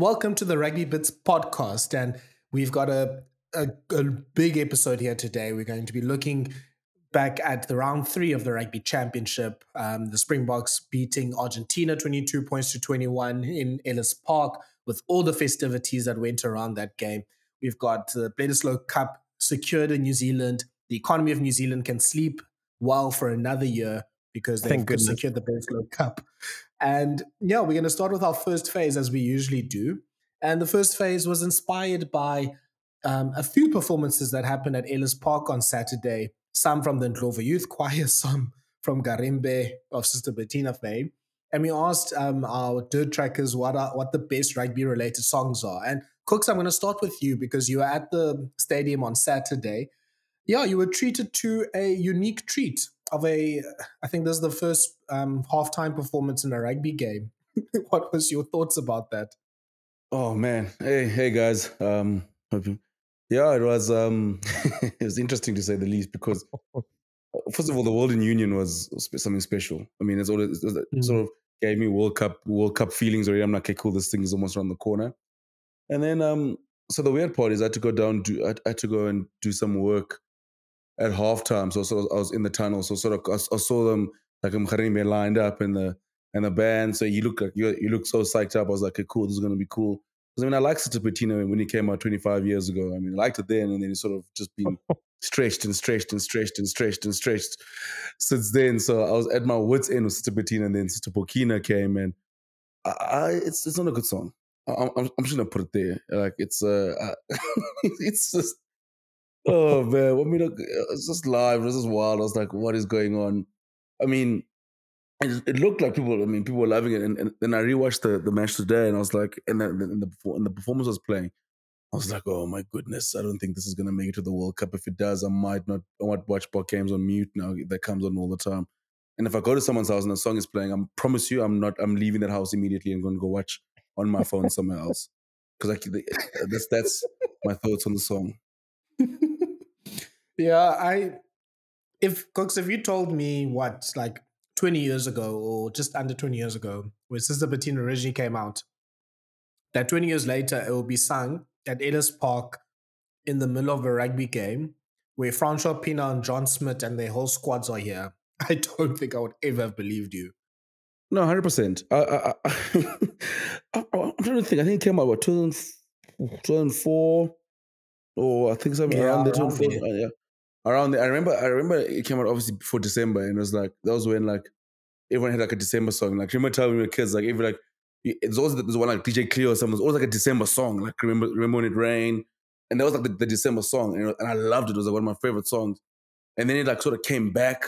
and welcome to the Rugby Bits podcast. And we've got a, a, a, big episode here today. We're going to be looking back at the round three of the Rugby Championship. Um, the Springboks beating Argentina 22 points to 21 in Ellis Park with all the festivities that went around that game. We've got the Bledisloe Cup secured in New Zealand. The economy of New Zealand can sleep well for another year because they've secured the Bledisloe Cup. And yeah, we're going to start with our first phase as we usually do. And the first phase was inspired by um, a few performances that happened at Ellis Park on Saturday, some from the Ndlovu Youth Choir, some from Mgarimbe of Sister Bethina fame. And we asked um, our dirt trackers what are, what the best rugby related songs are. And Kooks, I'm going to start with you because you were at the stadium on Saturday. Yeah, you were treated to a unique treat of a, I think this is the first um, halftime performance in a rugby game. what was your thoughts about that? Oh man, hey hey guys, um, yeah, it was um, it was interesting to say the least because first of all, the World in Union was something special. I mean, it's, always, it mm. sort of gave me World Cup World Cup feelings already. I'm like, okay, cool, this thing is almost around the corner. And then um, so the weird part is I had to go down, do I had to go and do some work at halftime. So, so I was in the tunnel. So sort of I, I saw them like Mgarimbe lined up in the and the band. So you look like you you look so psyched up. I was like, okay, cool, this is gonna be cool. Because I mean, I liked Sister Bethina when he came out 25 years ago. I mean, I liked it then, and then it's sort of just been stretched and stretched and stretched and stretched and stretched since then. So I was at my wits end with Sister Bethina, and then Sister Bokkina came, and I, I, it's it's not a good song. I'm, I'm, I'm just gonna put it there. Like it's uh, it's just oh man, I mean, uh, it's just live. This is wild. I was like, what is going on? I mean, it, it looked like people. I mean, people were loving it, and, and then I rewatched the, the match today, and I was like, and then and the and the performance was playing. I was like, oh my goodness, I don't think this is gonna make it to the World Cup. If it does, I might not. I might watch Bok games on mute now. That comes on all the time. And if I go to someone's house and a song is playing, I promise you, I'm not. I'm leaving that house immediately and going to go watch on my phone somewhere else because uh, that's that's my thoughts on the song. Yeah, I if Kooks, if you told me what like 20 years ago or just under 20 years ago, when Sister Bethina originally came out, that 20 years later it will be sung at Ellis Park in the middle of a rugby game where Francois Pienaar and John Smit and their whole squads are here. I don't think I would ever have believed you. No, hundred percent. I, I, I, am trying to think. I think it came out what 2004 or I think something yeah, around the 2004. Uh, yeah, around there. I remember. I remember it came out obviously before December, and it was like that was when like everyone had like a December song. Like remember telling me kids like every like it's always there's one like DJ Cleo or something. It's always like a December song. Like remember remember when it rained, and that was like the, the December song, and, and I loved it. It was like one of my favorite songs. And then it like sort of came back,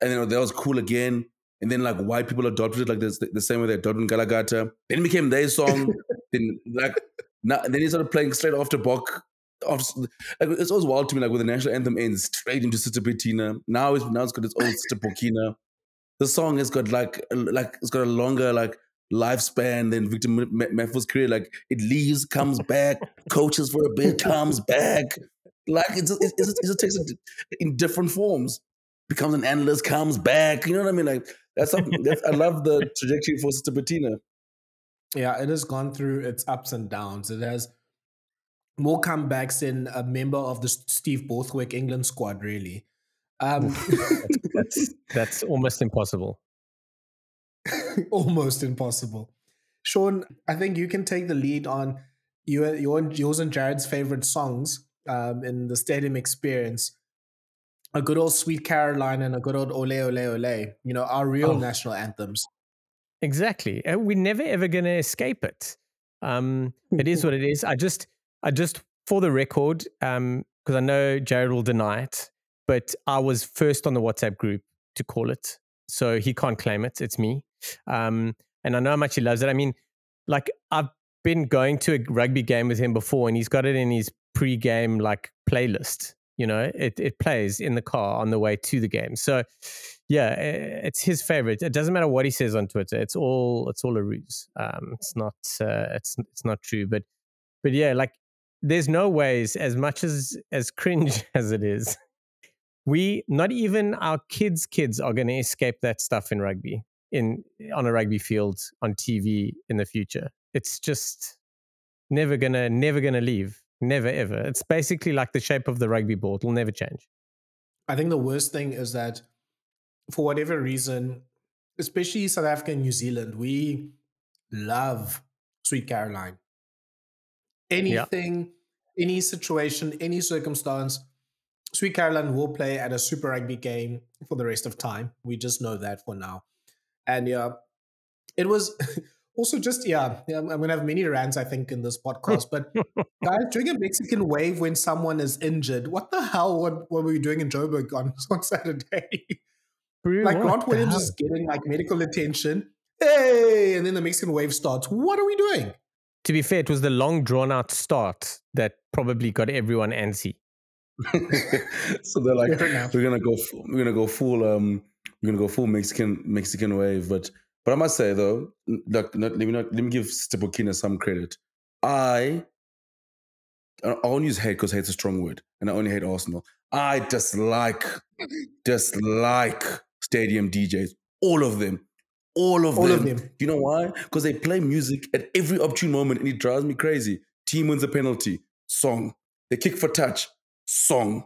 and then that was cool again. And then like white people adopted it like the, the same way they adopted Nkalakatha. Then it became their song. then like now, then he started playing straight after Bok. Like, it's always wild to me, like when the national anthem ends, straight into Sister Bethina. Now it's now it's got its own Sister Bokkina. The song has got like like it's got a longer like lifespan than Victor Matfield's career. Like it leaves, comes back, coaches for a bit, comes back. Like it's it, it, it just takes it in different forms. Becomes an analyst, comes back. You know what I mean? Like that's something. That's, I love the trajectory for Sister Bethina. Yeah, it has gone through its ups and downs. It has more comebacks than a member of the Steve Borthwick England squad, really. Um, that's, that's, that's almost impossible. almost impossible. Shaun, I think you can take the lead on your, your yours and Jared's favorite songs um, in the stadium experience. A good old Sweet Caroline and a good old Ole Ole Ole. You know, our real oh. national anthems. Exactly. we're never ever going to escape it. Um, it is what it is. I just, I just, for the record, because um, I know Jared will deny it, but I was first on the WhatsApp group to call it, so he can't claim it. It's me, um, and I know how much he loves it. I mean, like I've been going to a rugby game with him before, and he's got it in his pre-game like playlist. You know, it it plays in the car on the way to the game. So yeah, it's his favorite. It doesn't matter what he says on Twitter. It's all it's all a ruse. Um, it's not uh, it's it's not true. But but yeah, like there's no ways as much as as cringe as it is. We not even our kids' kids are going to escape that stuff in rugby in on a rugby field on TV in the future. It's just never gonna, never gonna leave. Never ever. It's basically like the shape of the rugby ball. It'll never change. I think the worst thing is that for whatever reason, especially South Africa and New Zealand, we love Sweet Caroline. Anything, yeah. Any situation, any circumstance, Sweet Caroline will play at a Super Rugby game for the rest of time. We just know that for now. And yeah, it was also just yeah, I'm gonna have many rants I think in this podcast. But guys, doing a Mexican wave when someone is injured, what the hell? What, what were we doing in Joburg on on Saturday? like Grant Williams is getting like medical attention. Hey, and then the Mexican wave starts. What are we doing? To be fair, it was the long drawn out start that probably got everyone antsy. so they're like, we're gonna go, we're gonna go full, um, we're gonna go full Mexican Mexican wave. But but I must say though, look, let me not, let me give Stepokina some credit. I I only use hate because hate's a strong word, and I only hate Arsenal. I dislike dislike stadium DJs, all of them. All of all them. Of them. Do you know why? Because they play music at every opportune moment and it drives me crazy. Team wins a penalty, song. They kick for touch, song.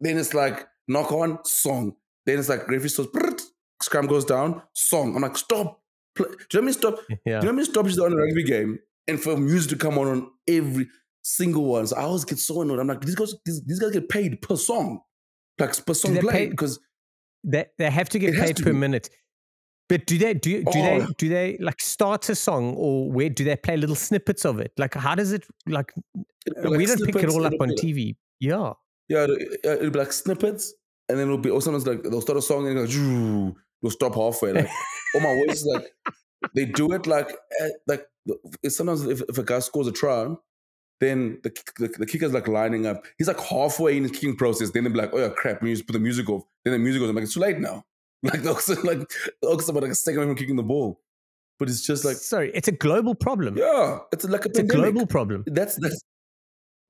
Then it's like knock on, song. Then it's like referee starts, scrum goes down, song. I'm like, stop. Play. Do you know me stop? Yeah. Do you know me stop just on a rugby game and for music to come on on every single one? So I always get so annoyed. I'm like, these guys, these, these guys get paid per song, like per song played because they they have to get paid per be. minute. But do they do do oh. they do they like start a song or where do they play little snippets of it? Like how does it like, like we don't pick it all up on TV. Yeah. Yeah, it'll, be like snippets, and then it'll be or sometimes like they'll start a song and go, you'll stop halfway. Like, oh my words, like they do it like eh, like sometimes if, if a guy scores a try, then the, the, the kicker's like lining up. He's like halfway in his kicking process. Then they're like, oh yeah, crap, we need to put the music off. Then the music goes, I'm like, it's too late now. Like also like also about like a second from kicking the ball. But it's just like sorry, it's a global problem. Yeah, it's like a, it's a global problem. That's that's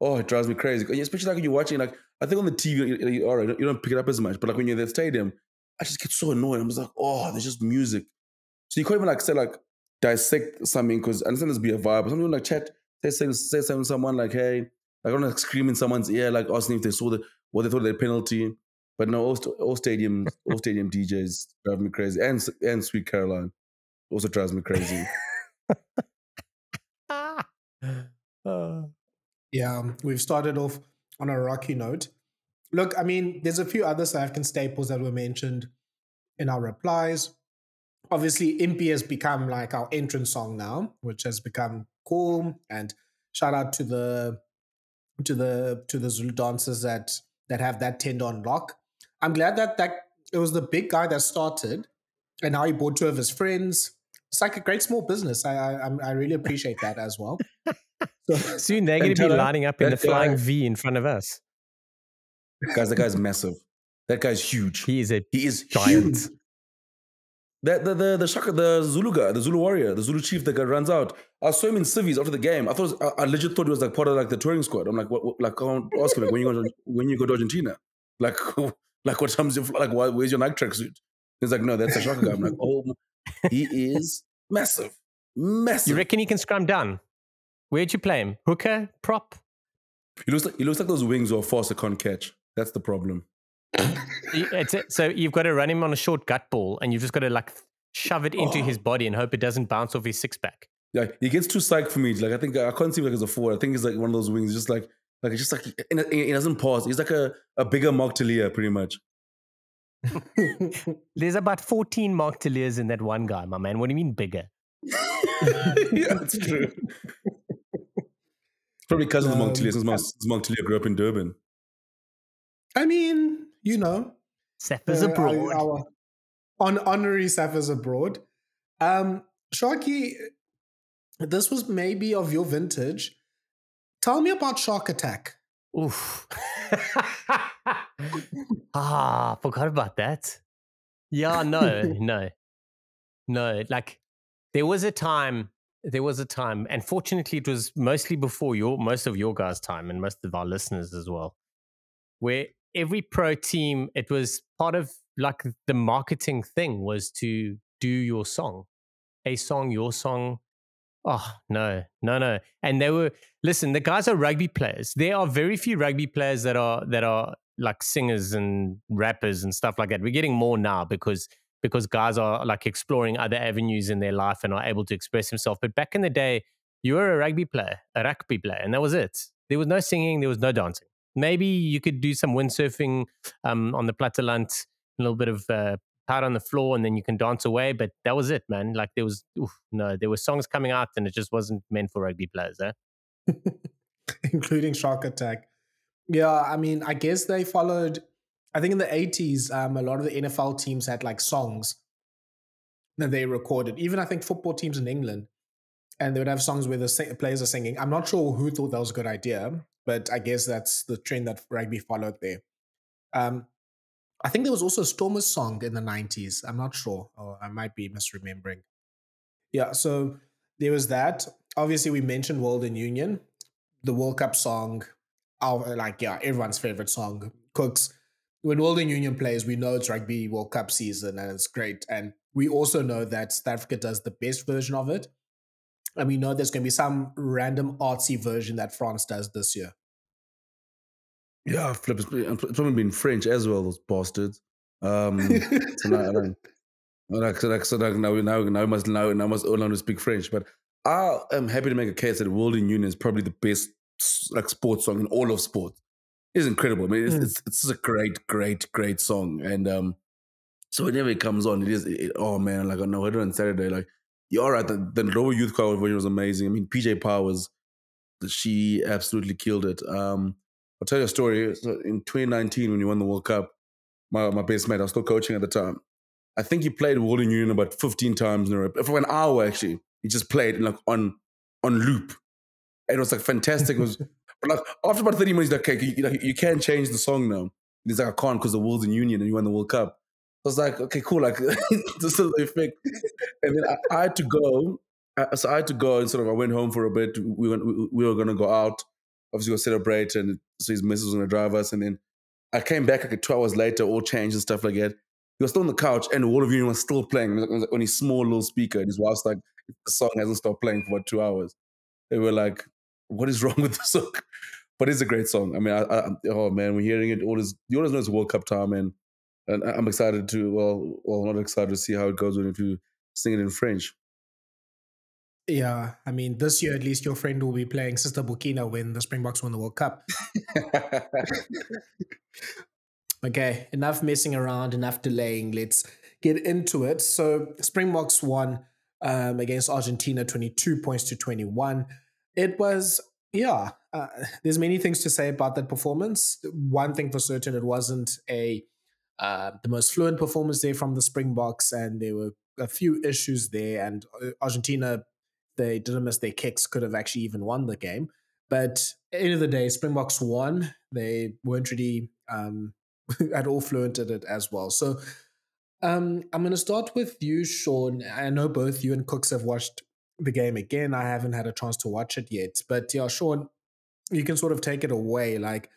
oh, it drives me crazy. Especially like when you're watching, like I think on the TV, you, you, all right, you don't pick it up as much. But like when you're at the stadium, I just get so annoyed. I'm just like, oh, there's just music. So you can't even like say like dissect something because I understand there's be a vibe. But something like chat say say say something to someone like, hey, like I don't like scream in someone's ear, like asking if they saw the what they thought of their penalty. But no, all, all stadium all stadium DJs drive me crazy, and and Sweet Caroline also drives me crazy. uh. Yeah, we've started off on a rocky note. Look, I mean, there's a few other South African staples that were mentioned in our replies. Obviously, Impi has become like our entrance song now, which has become cool. And shout out to the to the to the Zulu dancers that that have that tend on lock. I'm glad that that it was the big guy that started, and now he brought two of his friends. It's like a great small business. I I, I really appreciate that as well. So, Soon they're going to be lining up in the flying V in front of us. Guys, that guy's massive. That guy's huge. He is a he is giant. Huge. The the the the Shaka, the Zulu guy, the Zulu warrior, the Zulu chief that guy runs out. I saw him in civies after the game. I thought was, I, I, legit thought he was like part of like the touring squad. I'm like, what, what like I ask him like when you go to, when you go to Argentina, like like what time's your like why, where's your Nike tracksuit? He's like, no, that's a Shaka guy. I'm like, oh, he is massive, massive. You reckon he can scrum down? Where'd you play him? Hooker, prop? He looks like he looks like those wings or force can't catch. That's the problem. So you've got to run him on a short gut ball, and you've just got to like shove it into oh. his body and hope it doesn't bounce off his six pack. Yeah, he gets too psyched for me. Like I think I can't see him like as a forward. I think he's like one of those wings, just like like it's just like he doesn't pause. He's like a, a bigger Mark Telea, pretty much. There's about 14 Mark Teleas in that one guy, my man. What do you mean bigger? yeah, that's true. Probably because um, of Mark Telea, since Mark, Mark Telea grew up in Durban. I mean, you know, Saffers uh, abroad. Our, our on honorary Saffers abroad. Um, Sharky, this was maybe of your vintage. Tell me about Shark Attack. Oof. ah, forgot about that. Yeah, no, no, no. Like there was a time, there was a time, and fortunately, it was mostly before your most of your guys' time and most of our listeners as well, where every pro team, it was part of like the marketing thing was to do your song, a song, your song. Oh no, no, no. And they were listen. The guys are rugby players. There are very few rugby players that are that are like singers and rappers and stuff like that. We're getting more now because because guys are like exploring other avenues in their life and are able to express themselves. But back in the day, you were a rugby player, a rugby player, and that was it. There was no singing, there was no dancing. Maybe you could do some windsurfing um, on the Platteland, a little bit of uh, out on the floor and then you can dance away. But that was it, man. Like there was oof, no, there were songs coming out and it just wasn't meant for rugby players, eh? Including Shark Attack. Yeah, I mean, I guess they followed. I think in the eighties, um, a lot of the NFL teams had like songs that they recorded. Even I think football teams in England, and they would have songs where the players are singing. I'm not sure who thought that was a good idea, but I guess that's the trend that rugby followed there. Um, I think there was also a Stormers song in the 90s. I'm not sure, or I might be misremembering. Yeah, so there was that. Obviously, we mentioned World in Union, the World Cup song, our, like, yeah, everyone's favorite song. Kooks. When World in Union plays, we know it's rugby World Cup season and it's great. And we also know that South Africa does the best version of it. And we know there's going to be some random artsy version that France does this year. Yeah, flip. It's probably been French as well, those bastards. Um, so now I don't. Like, so, like, so like now, now, now must now, now must learn to speak French. But I am happy to make a case that World in Union is probably the best like sports song in all of sports. It's incredible. I mean, it's, mm. it's, it's a great, great, great song. And um, so whenever it comes on, it is. It, oh man, like I know it on Saturday. Like you're right. The, the Ndlovu youth choir version was amazing. I mean, PJ Powers, she absolutely killed it. Um, I'll tell you a story. So in 2019, when you won the World Cup, my, my best mate, I was still coaching at the time. I think he played World in Union about 15 times in a row. For an hour, actually. He just played like on on loop. And it was like fantastic. It was but like after about 30 minutes, like, okay, you, you, you can't change the song now. he's like, I can't because the world's in Union and you won the World Cup. I was like, okay, cool. Like, this is the effect. And then I, I had to go. so I had to go and sort of, I went home for a bit. We, went, we, we were going to go out obviously go celebrate, and so his missus was gonna drive us, and then I came back like two hours later, all changed and stuff like that. He was still on the couch, and all of you was still playing on his small little speaker. And his wife's like, the song hasn't stopped playing for about two hours. They were like, "What is wrong with the song?" But it's a great song. I mean, I, I, oh man, we're hearing it. All this, you always know it's World Cup time, and and I'm excited to well, well, not excited to see how it goes when you sing it in French. Yeah, I mean, this year at least your friend will be playing Sister Bokkina when the Springboks win the World Cup. okay, enough messing around, enough delaying. Let's get into it. So, Springboks won um, against Argentina 22 points to 21. It was, yeah, uh, there's many things to say about that performance. One thing for certain, it wasn't a uh, the most fluent performance there from the Springboks, and there were a few issues there. And uh, Argentina they didn't miss their kicks, could have actually even won the game. But end of the day, Springboks won. They weren't really um, at all fluent at it as well. So um, I'm going to start with you, Shaun. I know both you and Cooks have watched the game again. I haven't had a chance to watch it yet. But yeah, Shaun, you can sort of take it away. Like,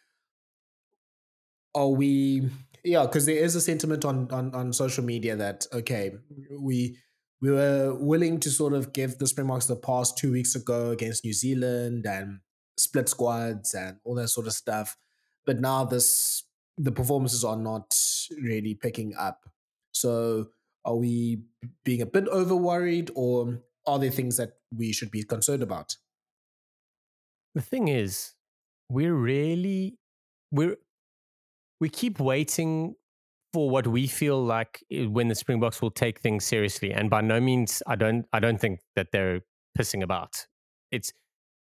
are we yeah because there is a sentiment on, on on social media that okay we we were willing to sort of give the Springboks the past two weeks ago against New Zealand and split squads and all that sort of stuff. But now this the performances are not really picking up. So are we being a bit over worried or are there things that we should be concerned about? The thing is, we're really we're we keep waiting for what we feel like when the Springboks will take things seriously. And by no means, I don't, I don't think that they're pissing about. It's,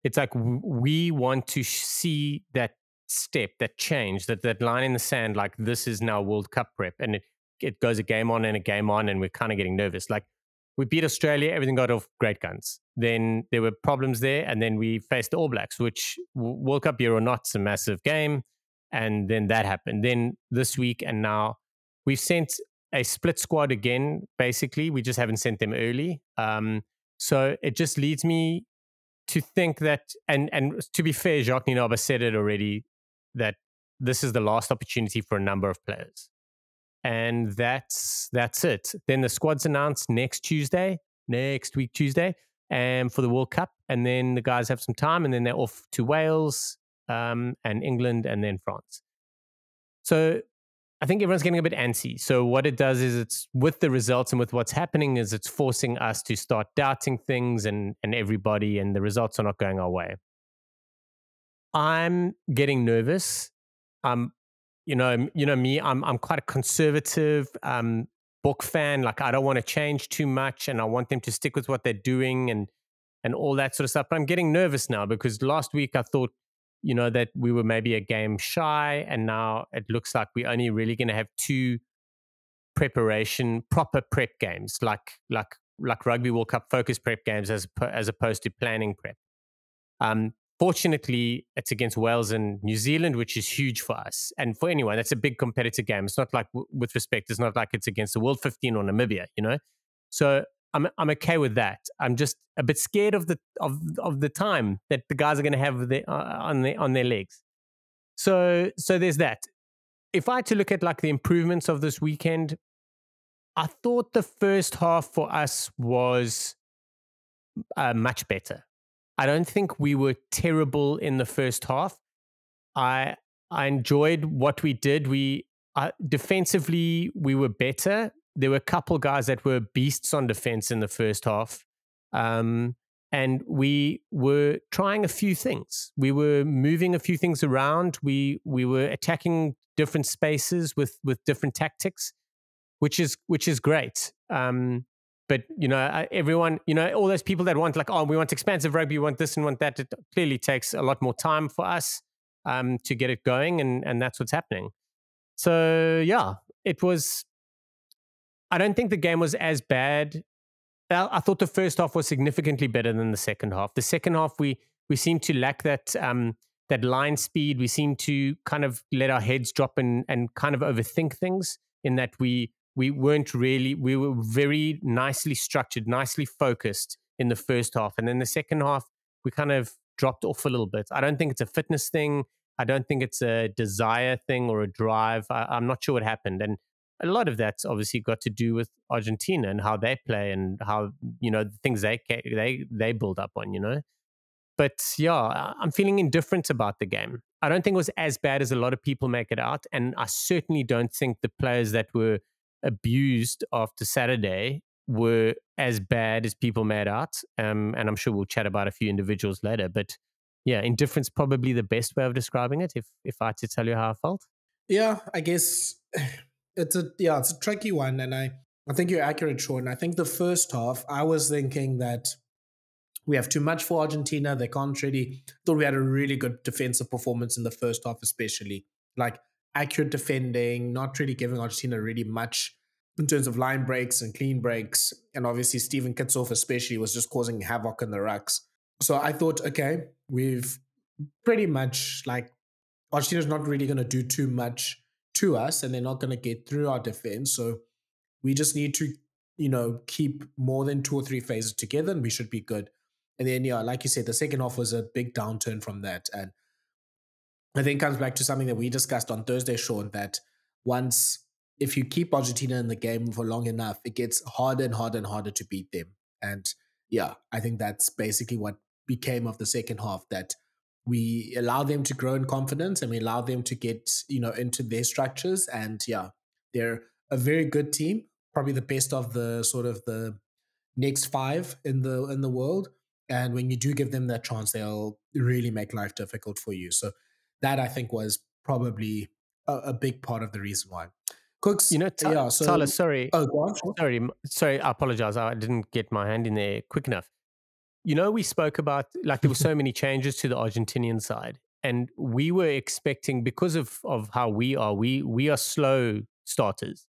it's like we want to see that step, that change, that that line in the sand. Like this is now World Cup prep, and it it goes a game on and a game on, and we're kind of getting nervous. Like we beat Australia, everything got off great guns. Then there were problems there, and then we faced the All Blacks, which World Cup year or not, it's a massive game. And then that happened. Then this week, and now We've sent a split squad again, basically. We just haven't sent them early. Um, so it just leads me to think that, and, and to be fair, Jacques Nienaber said it already, that this is the last opportunity for a number of players. And that's that's it. Then the squad's announced next Tuesday, next week Tuesday. and for the World Cup, and then the guys have some time, and then they're off to Wales um, and England, and then France. So I think everyone's getting a bit antsy. So what it does is it's with the results and with what's happening is it's forcing us to start doubting things and and everybody, and the results are not going our way. I'm getting nervous. Um, you know, you know me. I'm I'm quite a conservative um, book fan. Like I don't want to change too much, and I want them to stick with what they're doing and and all that sort of stuff. But I'm getting nervous now because last week I thought, you know, that we were maybe a game shy, and now it looks like we're only really going to have two preparation proper prep games, like like like Rugby World Cup focus prep games as as opposed to planning prep. Um, Fortunately, it's against Wales and New Zealand, which is huge for us. And for anyone, that's a big competitive game. It's not like, with respect, it's not like it's against the World 15 or Namibia, you know? So I'm, I'm okay with that. I'm just a bit scared of the, of, of the time that the guys are going to have the, uh, on, the, on their legs. So, so there's that. If I had to look at like the improvements of this weekend, I thought the first half for us was uh, much better. I don't think we were terrible in the first half. I I enjoyed what we did. We uh, defensively we were better. There were a couple guys that were beasts on defense in the first half, um, and we were trying a few things. We were moving a few things around. We we were attacking different spaces with with different tactics, which is which is great. Um, but you know everyone you know all those people that want like oh we want expansive rugby we want this and want that it clearly takes a lot more time for us um, to get it going and and that's what's happening so yeah it was i don't think the game was as bad. I thought the first half was significantly better than the second half. The second half we we seemed to lack that um, that line speed. We seemed to kind of let our heads drop and and kind of overthink things in that we we weren't really we were very nicely structured nicely focused in the first half. And then the second half we kind of dropped off a little bit. I don't think it's a fitness thing. I don't think it's a desire thing or a drive. I, am not sure what happened. And a lot of that's obviously got to do with argentina and how they play and how you know the things they they they build up on you know but yeah i'm feeling indifferent about the game i don't think it was as bad as a lot of people make it out and i certainly don't think the players that were abused after Saturday were as bad as people made out. Um, and I'm sure we'll chat about a few individuals later. But yeah, indifference probably the best way of describing it. If if I had to tell you how I felt. Yeah, I guess it's a yeah, it's a tricky one, and I I think you're accurate, Shaun. I think the first half, I was thinking that we have too much for Argentina. They can't really. Thought we had a really good defensive performance in the first half, especially like accurate defending, not really giving Argentina really much in terms of line breaks and clean breaks. And obviously, Steven Kitshoff, especially, was just causing havoc in the rucks. So I thought, okay, we've pretty much like Argentina's not really going to do too much to us and they're not going to get through our defense. So we just need to, you know, keep more than two or three phases together and we should be good. And then, yeah, like you said, the second half was a big downturn from that. And I think comes back to something that we discussed on Thursday, Shaun, that once if you keep Argentina in the game for long enough, it gets harder and harder and harder to beat them. And yeah, I think that's basically what became of the second half that we allow them to grow in confidence and we allow them to get, you know, into their structures. And yeah, they're a very good team, probably the best of the sort of the next five in the in the world. And when you do give them that chance, they'll really make life difficult for you. So that I think was probably a, a big part of the reason why. Kooks, you know, t- yeah, so, Thala, sorry, oh, sorry, sorry, I apologize. I didn't get my hand in there quick enough. You know, we spoke about like there were so many changes to the Argentinian side, and we were expecting because of of how we are, we we are slow starters.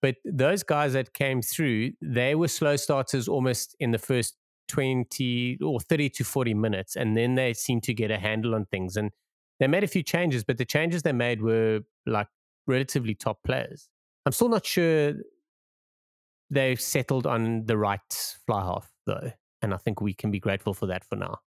But those guys that came through, they were slow starters almost in the first 20 or 30 to 40 minutes. And then they seemed to get a handle on things. And they made a few changes, but the changes they made were like relatively top players. I'm still not sure they've settled on the right fly half though, and I think we can be grateful for that for now.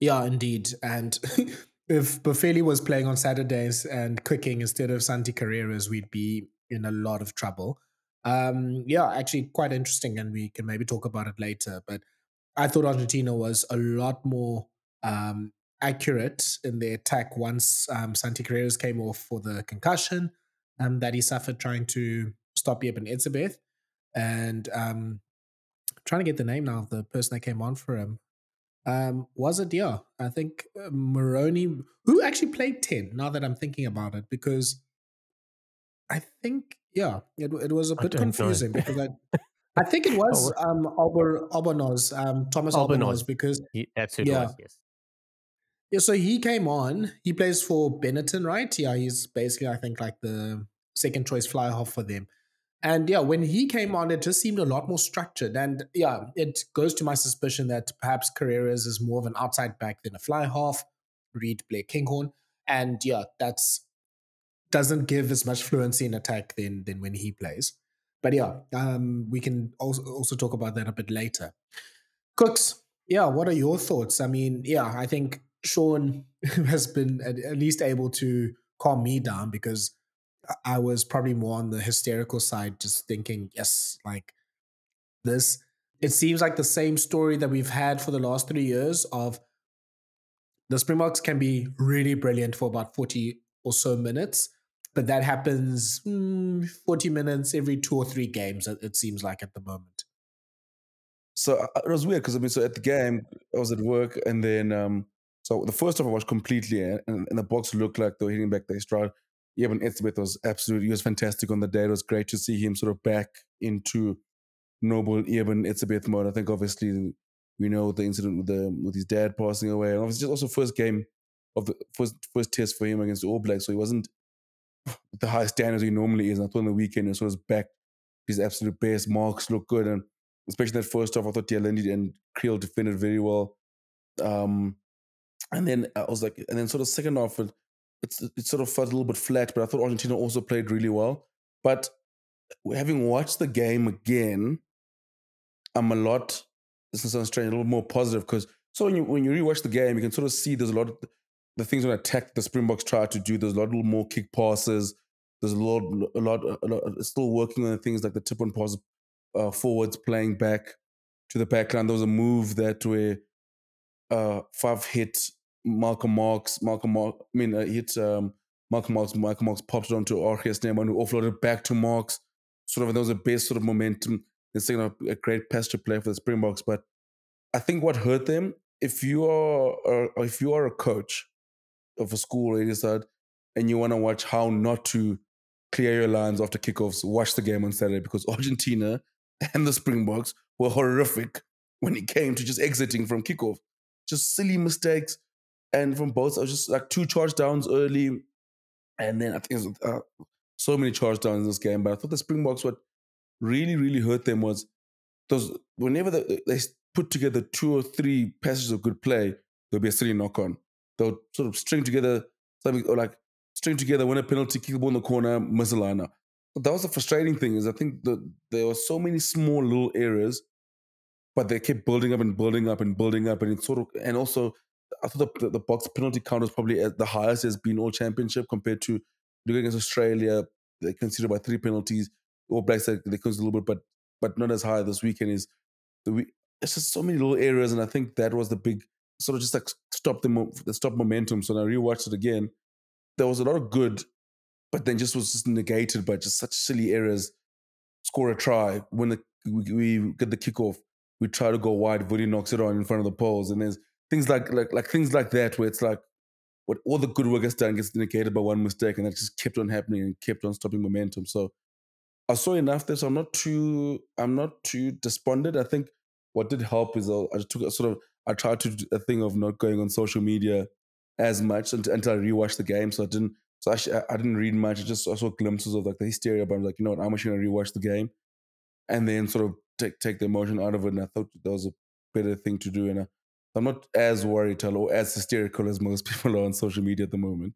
Yeah, indeed. And if Boffelli was playing on Saturdays and cooking instead of Santi Carreras, we'd be in a lot of trouble. Um, yeah, actually, quite interesting, and we can maybe talk about it later. But I thought Argentina was a lot more um, accurate in their attack once um, Santi Carreras came off for the concussion um, that he suffered trying to stop Eben Etzebeth. And um, trying to get the name now of the person that came on for him. Um, was it? Yeah, I think uh, Moroni, who actually played 10, now that I'm thinking about it, because I think, yeah, it, it was a bit confusing because I. I think it was um Albert Albornoz, um Thomas Albornoz, because he, that's who yeah. Was, yes. Yeah, so he came on. He plays for Benetton, right? Yeah, he's basically, I think, like the second choice fly half for them. And yeah, when he came on, it just seemed a lot more structured. And yeah, it goes to my suspicion that perhaps Carreras is more of an outside back than a fly half. Reed Blair Kinghorn. And yeah, that's doesn't give as much fluency in attack than than when he plays. But yeah, um, we can also also talk about that a bit later. Kooks, yeah, what are your thoughts? I mean, yeah, I think Shaun has been at, at least able to calm me down because I was probably more on the hysterical side, just thinking, yes, like this. It seems like the same story that we've had for the last three years of the Springboks can be really brilliant for about 40 or so minutes, but that happens mm, 40 minutes every two or three games, it seems like at the moment. So uh, it was weird because I mean, so at the game, I was at work and then um, so the first half I watched completely, and, and the Boks looked like they were hitting back their stride. Eben Etzebeth was absolutely, he was fantastic on the day. It was great to see him sort of back into noble Eben Etzebeth mode. I think obviously we know the incident with the with his dad passing away, and obviously just also first game of the first first test for him against All Blacks, so he wasn't the high standards he normally is. And I thought on the weekend he was back his absolute best. Marx looked good, and especially that first half, I thought Lindy and Kriel defended very well. Um, and then I was like, and then sort of second half, it's it sort of felt a little bit flat. But I thought Argentina also played really well. But having watched the game again, I'm a lot. This is strange, a little more positive because so when you when you rewatch the game, you can sort of see there's a lot of the things on attack the Springboks try to do. There's a lot more kick passes. There's a lot, a lot, a lot still working on the things like the tip and pass uh, forwards, playing back to the back line. There was a move that where uh, Faf hit Malcolm Marx, Malcolm Marx, I mean, uh, hit um, Malcolm Marx, Malcolm Marx popped it onto RG Snyman who offloaded back to Marx. Sort of, there was a base sort of momentum. It's you know, a great pass to play for the Springboks. But I think what hurt them, if you are, uh, if you are a coach of a school or side and you want to watch how not to clear your lines after kickoffs, watch the game on Saturday because Argentina and the Springboks were horrific when it came to just exiting from kickoff. Just silly mistakes and from both, I was just like two charge downs early, and then I think was, uh, so many charge downs in this game. But I thought the Springboks what really really hurt them was those whenever the, they put together two or three passages of good play, there'll be a silly knock on. They'll sort of string together something or like string together, win a penalty, kick the ball in the corner, miss a liner. But that was the frustrating thing is I think that there were so many small little errors, but they kept building up and building up and building up, and it sort of and also I thought the, the, the Boks penalty count was probably uh, the highest has been all championship compared to looking against Australia. They consider by three penalties. All Blacks they consider a little bit, but but not as high this weekend. Is the week? It's just so many little areas, and I think that was the big sort of just like stop the, stop momentum. So when I rewatched it again, there was a lot of good, but then just was just negated by just such silly errors. Score a try when the, we, we get the kickoff, we try to go wide. Woody knocks it on in front of the poles, and there's things like like like things like that where it's like what all the good work gets done gets negated by one mistake and that just kept on happening and kept on stopping momentum. So I saw enough there, so I'm not too I'm not too despondent. I think what did help is I took a sort of I tried to do a thing of not going on social media as much until, until I rewatched the game. So I didn't so actually I, I didn't read much. I just I saw glimpses of like the hysteria, but I'm like, you know what, I'm actually gonna rewatch the game and then sort of take take the emotion out of it. And I thought that was a better thing to do. And I, I'm not as worried or as hysterical as most people are on social media at the moment.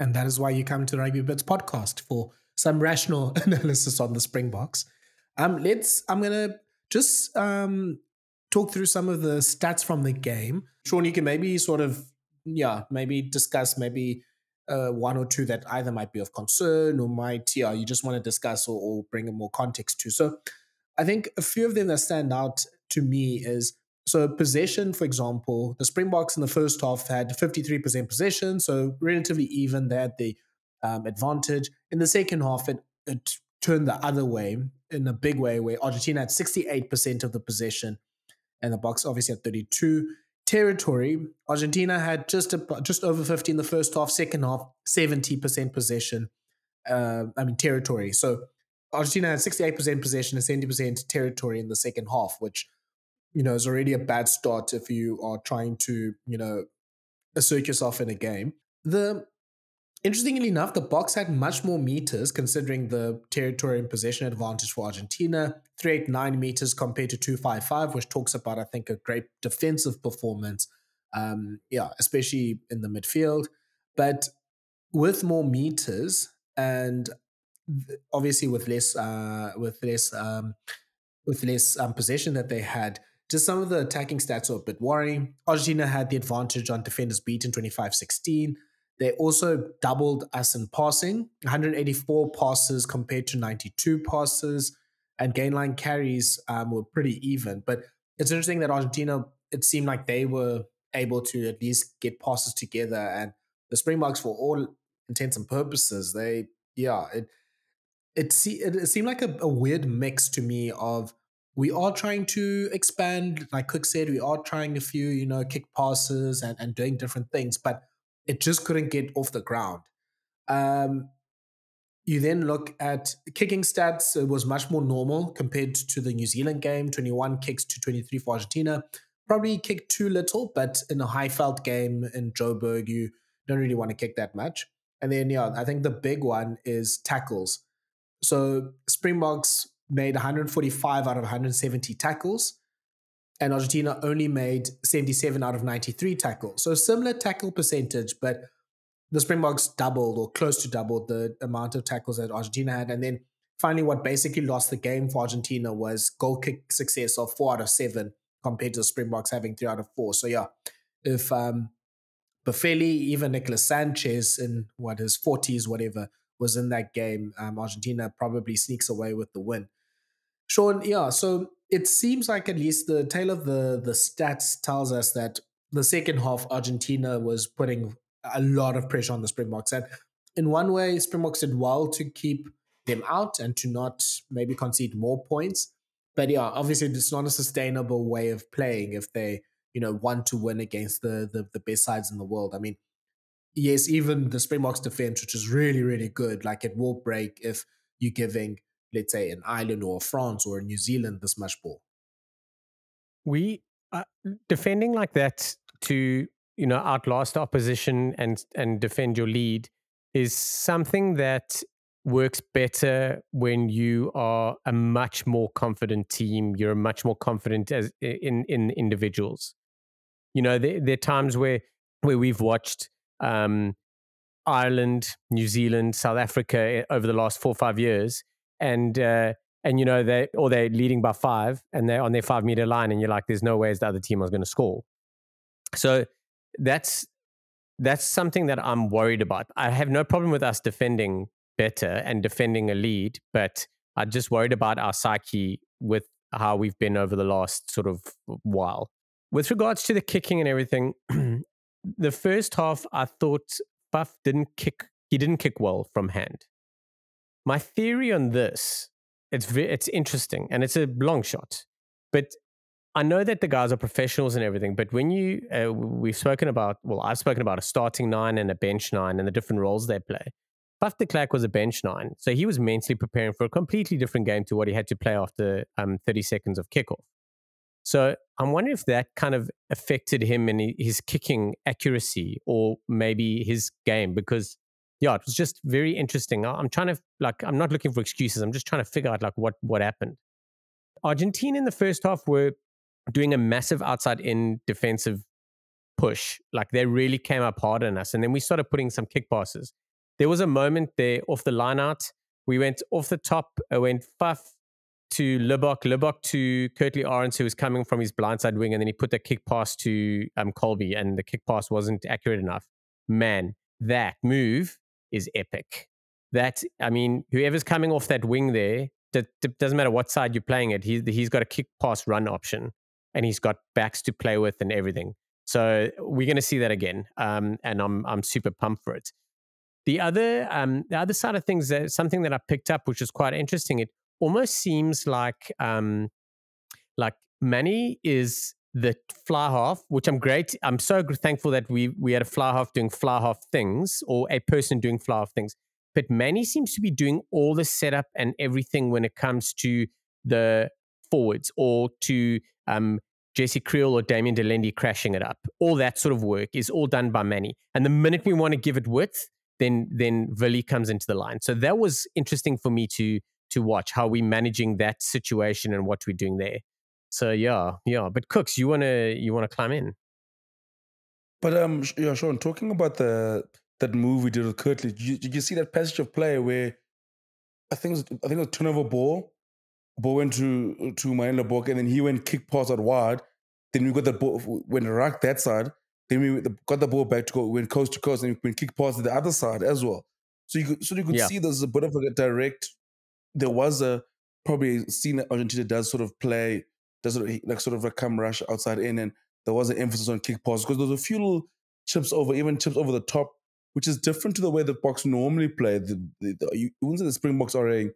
And that is why you come to Rugby Bits podcast for some rational analysis on the Springboks. Um, let's. I'm gonna just um talk through some of the stats from the game. Shaun, you can maybe sort of yeah maybe discuss maybe uh, one or two that either might be of concern or might yeah you just want to discuss or, or bring more context to. So I think a few of them that stand out to me is So possession, for example, the Springboks in the first half had 53% possession, so relatively even. They had the um, advantage. In the second half, it, it turned the other way in a big way, where Argentina had 68% of the possession, and the Boks obviously had 32. Territory, Argentina had just a, just over 50 in the first half. Second half, 70% possession. Uh, I mean territory. So Argentina had 68% possession and 70% territory in the second half, which you know is already a bad start if you are trying to you know assert yourself in a game. The Interestingly enough, the Boks had much more meters considering the territory and possession advantage for Argentina 389 meters compared to 255, which talks about, I think, a great defensive performance. Um, yeah, especially in the midfield. But with more meters and obviously with less uh, with less um, with less um, possession that they had, just some of the attacking stats are a bit worrying. Argentina had the advantage on defenders beaten 25 16. They also doubled us in passing 184 passes compared to 92 passes, and gain line carries um, were pretty even. But it's interesting that Argentina, it seemed like they were able to at least get passes together. And the Springboks, for all intents and purposes, they, yeah, it, it, see, it, it seemed like a, a weird mix to me of we are trying to expand, like Cook said, we are trying a few, you know, kick passes and, and doing different things. But it just couldn't get off the ground. Um, you then look at kicking stats, it was much more normal compared to the New Zealand game 21 kicks to 23 for Argentina. Probably kicked too little, but in a Highveld game in Joburg, you don't really want to kick that much. And then, yeah, I think the big one is tackles. So Springboks made 145 out of 170 tackles and Argentina only made 77 out of 93 tackles. So similar tackle percentage, but the Springboks doubled or close to doubled the amount of tackles that Argentina had. And then finally, what basically lost the game for Argentina was goal kick success of four out of seven compared to the Springboks having three out of four. So yeah, if um Boffelli, even Nicolas Sanchez in what his 40s, whatever, was in that game, um, Argentina probably sneaks away with the win. Shaun, yeah, so it seems like at least the tail of the the stats tells us that the second half Argentina was putting a lot of pressure on the Springboks, and in one way, Springboks did well to keep them out and to not maybe concede more points. But yeah, obviously it's not a sustainable way of playing if they you know want to win against the the, the best sides in the world. I mean, yes, even the Springboks defense, which is really really good, like it will break if you're giving let's say an Ireland or France or New Zealand this much ball. We uh, defending like that to you know outlast opposition and and defend your lead is something that works better when you are a much more confident team. You're a much more confident as in in individuals. You know, there, there are times where where we've watched um, Ireland, New Zealand, South Africa eh, over the last four or five years, and uh, and you know they or they're leading by five and they're on their five meter line and you're like there's no ways the other team is going to score. So that's that's something that i'm worried about. I have no problem with us defending better and defending a lead but i'm just worried about our psyche with how we've been over the last sort of while. With regards to the kicking and everything the first half i thought Faf didn't kick he didn't kick well from hand my theory on this, it's it's interesting and it's a long shot, but I know that the guys are professionals and everything. But when you uh, we've spoken about, well, I've spoken about a starting nine and a bench nine and the different roles they play. Faf de Klerk was a bench nine, so he was mentally preparing for a completely different game to what he had to play after um, 30 seconds of kickoff. So I'm wondering if that kind of affected him in his kicking accuracy or maybe his game because yeah, it was just very interesting. I'm trying to like I'm not looking for excuses. I'm just trying to figure out like what what happened. Argentina in the first half were doing a massive outside in defensive push. Like they really came up hard on us. And then we started putting some kick passes. There was a moment there off the line out. We went off the top, I went Faf to Libbok, Libbok to Kurt-Lee Arendse, who was coming from his blindside wing, and then he put the kick pass to um, Kolbe, and the kick pass wasn't accurate enough. Man, that move is epic. That I mean, whoever's coming off that wing there, that, doesn't matter what side you're playing it. He's he's got a kick pass run option, and he's got backs to play with and everything. So we're going to see that again, um, and I'm I'm super pumped for it. The other um, the other side of things, uh, something that I picked up, which is quite interesting. It almost seems like um, like Manie is the fly half, which I'm great. I'm so thankful that we we had a fly half doing fly half things or a person doing fly half things. But Manie seems to be doing all the setup and everything when it comes to the forwards or to um, Jesse Kriel or Damian de Allende crashing it up. All that sort of work is all done by Manie. And the minute we want to give it width, then then Willie comes into the line. So that was interesting for me to to watch how we're managing that situation and what we're doing there. So yeah, yeah. But Kooks, you wanna you wanna climb in? But um, yeah, Shaun. Talking about the that move we did with Kurt-Lee, did you, did you see that passage of play where I think it was, I think it was turnover ball, ball went to to Manie Libbok, and then he went kick pass out wide. Then we got the ball went rack that side. Then we got the ball back to go went coast to coast, and we went kick pass to the other side as well. So you could so you could yeah. see there's a bit of a direct. There was a probably seen that Argentina does sort of play does it like sort of a come rush outside in, and there was an emphasis on kick pass because there was a few little chips over, even chips over the top, which is different to the way the Boks normally play. The, the, the you wouldn't say the Springboks are a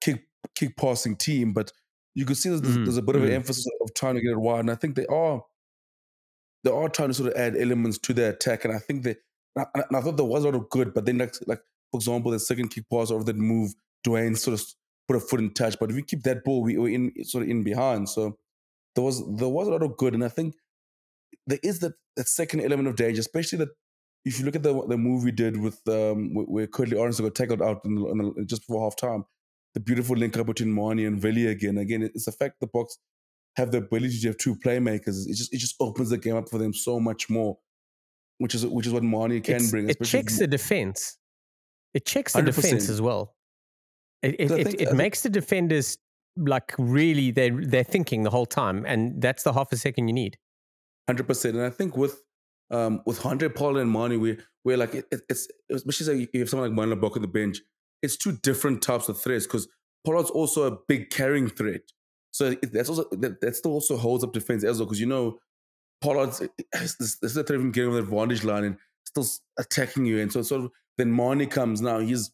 kick kick passing team, but you could see there's, mm, there's a bit mm. of an mm. emphasis of trying to get it wide, and I think they are they are trying to sort of add elements to their attack, and I think they and I, and I thought there was a lot of good, but then like like for example, the second kick pass over that move, Duane sort of put a foot in touch, but if we keep that ball, we, we're in sort of in behind, so there was there was a lot of good, and I think there is that that second element of danger, especially that if you look at the the movie did with um where Kurt-Lee Arendse got tackled out in the, in the, just before half time, the beautiful link up between Manie and Willie again. Again, it's the fact the Boks have the ability to have two playmakers. It just it just opens the game up for them so much more, which is which is what Manie can it's, bring. It checks the defense. It checks the 100%. defense as well. It it, it, it makes the defenders like really they're they're thinking the whole time, and that's the half a second you need. Hundred percent, and I think with um with Handré Pollard and Manie, we we're like it, it's especially if you have someone like Manie Libbok on the bench, it's two different types of threats because Pollard's also a big carrying threat, so it, that's also that, that still also holds up defense as well because you know Pollard's this, this is a threat from getting on the advantage line and still attacking you, and so sort of then Manie comes now he's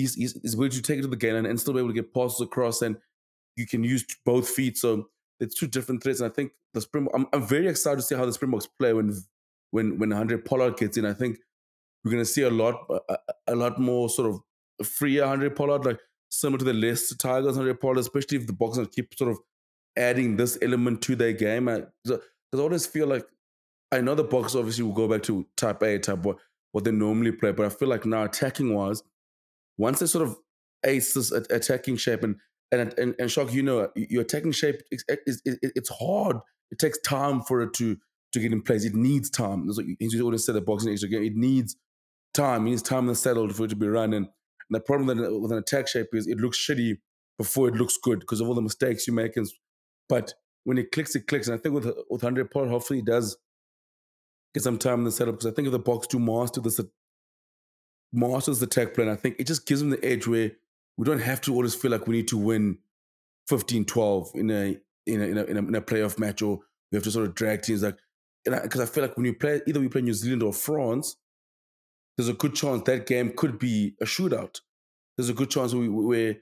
he's he's, he's willing to take it to the game and, and still be able to get passes across and you can use both feet. So it's two different threats. And I think the Spring, I'm, I'm very excited to see how the Springboks play when when when Handré Pollard gets in. I think we're going to see a lot a, a, lot more sort of free Handré Pollard, like similar to the Leicester Tigers Handré Pollard, especially if the Boxers keep sort of adding this element to their game. I, I always feel like I know the Boks obviously will go back to type A, type what what they normally play, but I feel like now attacking wise, once they sort of ace this attacking shape and and and, and shock you know your attacking shape is, is, is, it's hard. It takes time for it to to get in place. It needs time. That's you always said the boxing extra game it needs time. It needs time in the for it to be running and the problem with an attack shape is it looks shitty before it looks good because of all the mistakes you make. And, but when it clicks it clicks. And I think with with Handré Pollard hopefully he does get some time in the setup because I think if the Boks do master this masters the tech plan I think it just gives them the edge where we don't have to always feel like we need to win 15-12 in a in a, in a, in a, in a playoff match or we have to sort of drag teams like because I, I, feel like when you play either we play New Zealand or France, there's a good chance that game could be a shootout. There's a good chance we, where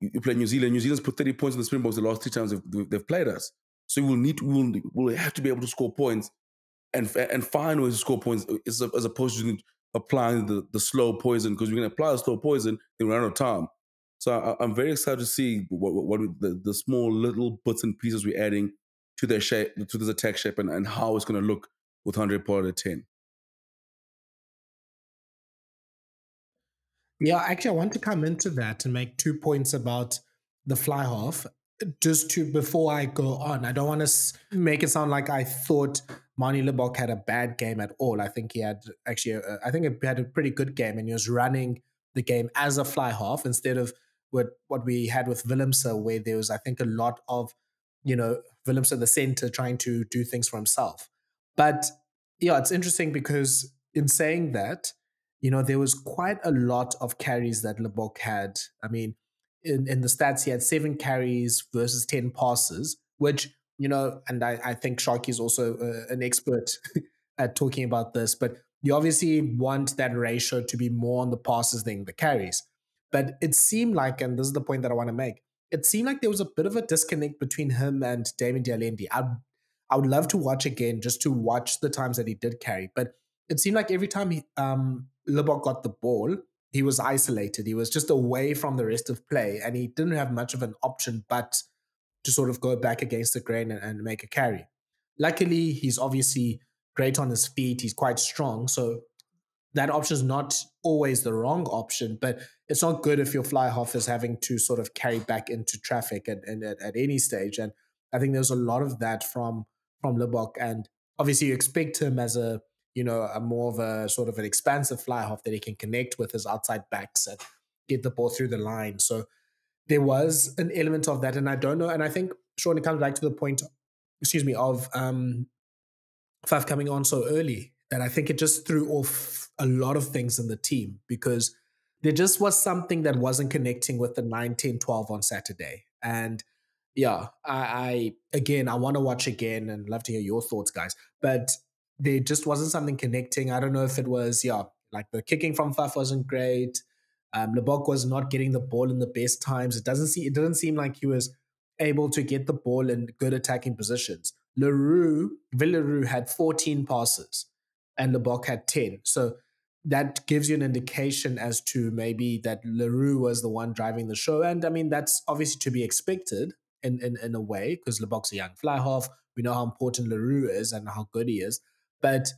you play New Zealand. New Zealand's put 30 points in the Springboks the last three times they've, they've played us. So we'll need we'll, we'll have to be able to score points and and find ways to score points as, as opposed to applying the, the slow poison because we're going to apply the slow poison, then we run out of time. So I, am very excited to see what, what, what the, the, small little bits and pieces we're adding to their shape, to this attack shape, and, and how it's going to look with Handré Pollard of 10. Yeah, actually, I want to come into that and make two points about the fly half. Just to before I go on, I don't want to make it sound like I thought Manie Libbok had a bad game at all. I think he had actually, I think he had a pretty good game, and he was running the game as a fly half instead of what what we had with Willemse, where there was I think a lot of you know Willemse the center trying to do things for himself. But yeah, it's interesting because in saying that, you know, there was quite a lot of carries that Libbok had. I mean, in, in the stats, he had seven carries versus 10 passes, which you know, and I, I think Sharky is also uh, an expert at talking about this, but you obviously want that ratio to be more on the passes than the carries. But it seemed like, and this is the point that I want to make, it seemed like there was a bit of a disconnect between him and Damian de Allende. I, I would love to watch again just to watch the times that he did carry, but it seemed like every time he, um, got the ball, he was isolated. He was just away from the rest of play, and he didn't have much of an option but to sort of go back against the grain and, and make a carry. Luckily, he's obviously great on his feet. He's quite strong, so that option is not always the wrong option, but it's not good if your fly half is having to sort of carry back into traffic at, at, at any stage. And I think there's a lot of that from from Libbok. And obviously you expect him as a you know, a more of a sort of an expansive fly half that he can connect with his outside backs and get the ball through the line. So there was an element of that. And I don't know. And I think, Shaun, it comes back to the point, excuse me, of um, Faf coming on so early that I think it just threw off a lot of things in the team because there just was something that wasn't connecting with the 9, 10, 12 on Saturday. And yeah, I, I again, I want to watch again and love to hear your thoughts, guys. But there just wasn't something connecting. I don't know if it was, yeah, like the kicking from Faf wasn't great. Um, Libbok was not getting the ball in the best times. It doesn't see. It didn't seem like he was able to get the ball in good attacking positions. Le Roux, Villaroo had 14 passes, and Libbok had 10. So that gives you an indication as to maybe that Le Roux was the one driving the show. And I mean, that's obviously to be expected in in, in a way because Libbok's a young fly half. We know how important Le Roux is and how good he is. But,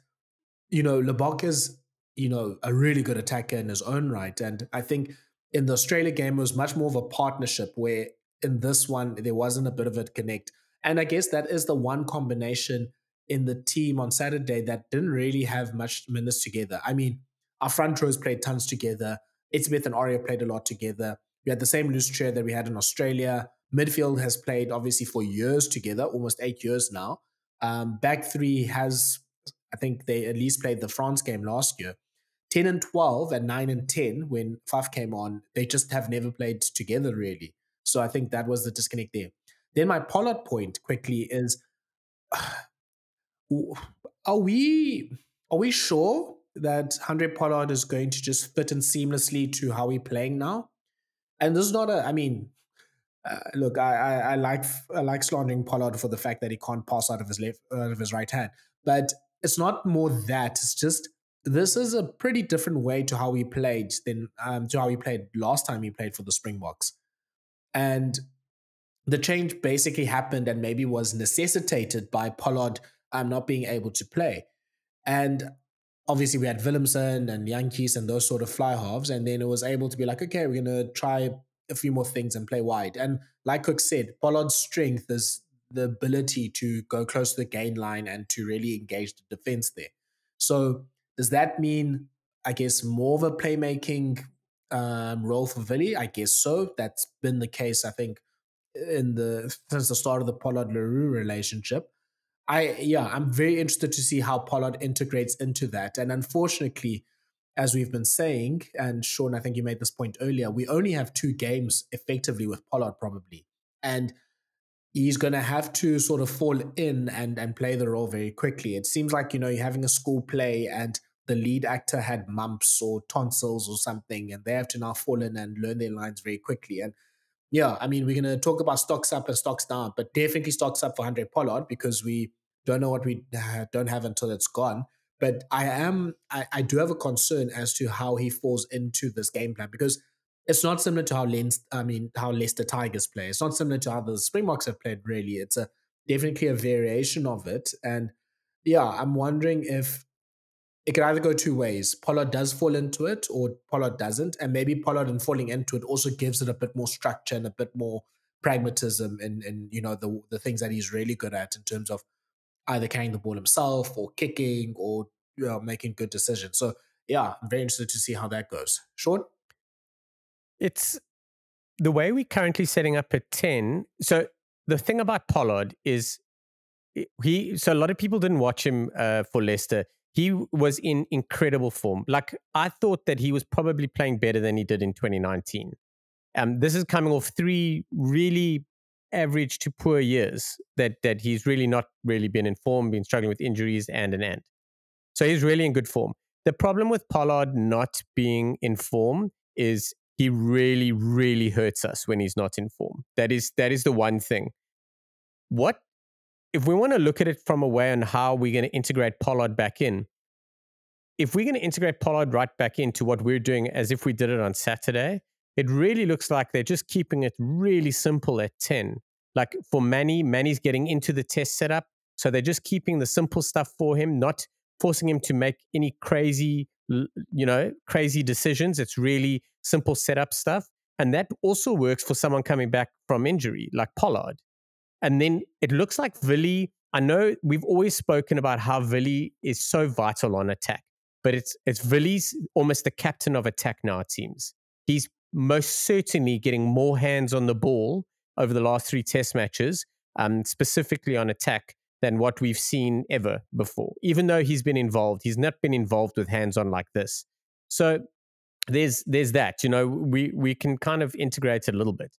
you know, Libbok is, you know, a really good attacker in his own right. And I think in the Australia game, it was much more of a partnership where in this one, there wasn't a bit of a connect. And I guess that is the one combination in the team on Saturday that didn't really have much minutes together. I mean, our front rows played tons together. Smith and Orie played a lot together. We had the same loose chair that we had in Australia. Midfield has played obviously for years together, almost eight years now. Um, back three has I think they at least played the France game last year. 10 and 12 and 9 and 10 when Faf came on, they just have never played together really. So I think that was the disconnect there. Then my Pollard point quickly is are we are we sure that Handré Pollard is going to just fit in seamlessly to how we're playing now? And this is not a I mean uh, look, I, I, I like I like slandering Pollard for the fact that he can't pass out of his left out of his right hand, but it's not more that. It's just this is a pretty different way to how we played than um, to how we played last time we played for the Springboks, and the change basically happened and maybe was necessitated by Pollard um, not being able to play, and obviously we had Willemse and Jantjies and those sort of fly halves, and then it was able to be like, okay, we're gonna try a few more things and play wide. And like Cook said, Pollard's strength is the ability to go close to the gain line and to really engage the defense there. So does that mean, I guess, more of a playmaking um, role for Villy? I guess so. That's been the case, I think, in the since the start of the Pollard Le Roux relationship. I yeah, I'm very interested to see how Pollard integrates into that. And unfortunately, as we've been saying, and Shaun, I think you made this point earlier, we only have two games effectively with Pollard probably. And he's going to have to sort of fall in and and play the role very quickly. It seems like you know you're having a school play and the lead actor had mumps or tonsils or something, and they have to now fall in and learn their lines very quickly. And yeah, I mean we're going to talk about stocks up and stocks down, but definitely stocks up for Handré Pollard because we don't know what we don't have until it's gone. But I am I, I do have a concern as to how he falls into this game plan because it's not similar to how Lens, I mean, how Leicester Tigers play. It's not similar to how the Springboks have played. Really, it's a definitely a variation of it. And yeah, I'm wondering if it could either go two ways. Pollard does fall into it, or Pollard doesn't, and maybe Pollard in falling into it also gives it a bit more structure and a bit more pragmatism and and you know the the things that he's really good at in terms of either carrying the ball himself or kicking or you know, making good decisions. So yeah, I'm very interested to see how that goes. Shaun it's the way we're currently setting up at 10. So the thing about Pollard is he, so a lot of people didn't watch him uh, for Leicester. He was in incredible form. Like I thought that he was probably playing better than he did in 2019. Um, this is coming off three really average to poor years that that he's really not really been in form, been struggling with injuries and an end. So he's really in good form. The problem with Pollard not being in form is he really, really hurts us when he's not in form. That is that is the one thing. What if we want to look at it from a way on how we're going to integrate Pollard back in? If we're going to integrate Pollard right back into what we're doing as if we did it on Saturday, it really looks like they're just keeping it really simple at 10. Like for Manie, Manie's getting into the test setup. So they're just keeping the simple stuff for him, not forcing him to make any crazy, you know, crazy decisions. It's really simple setup stuff. And that also works for someone coming back from injury, like Pollard. And then it looks like Villy. I know we've always spoken about how Villy is so vital on attack, but it's it's Villy's almost the captain of attack now, it seems. He's most certainly getting more hands on the ball over the last three test matches, um, specifically on attack, than what we've seen ever before. Even though he's been involved, he's not been involved with hands on like this. So there's there's that. You know, we we can kind of integrate it a little bit.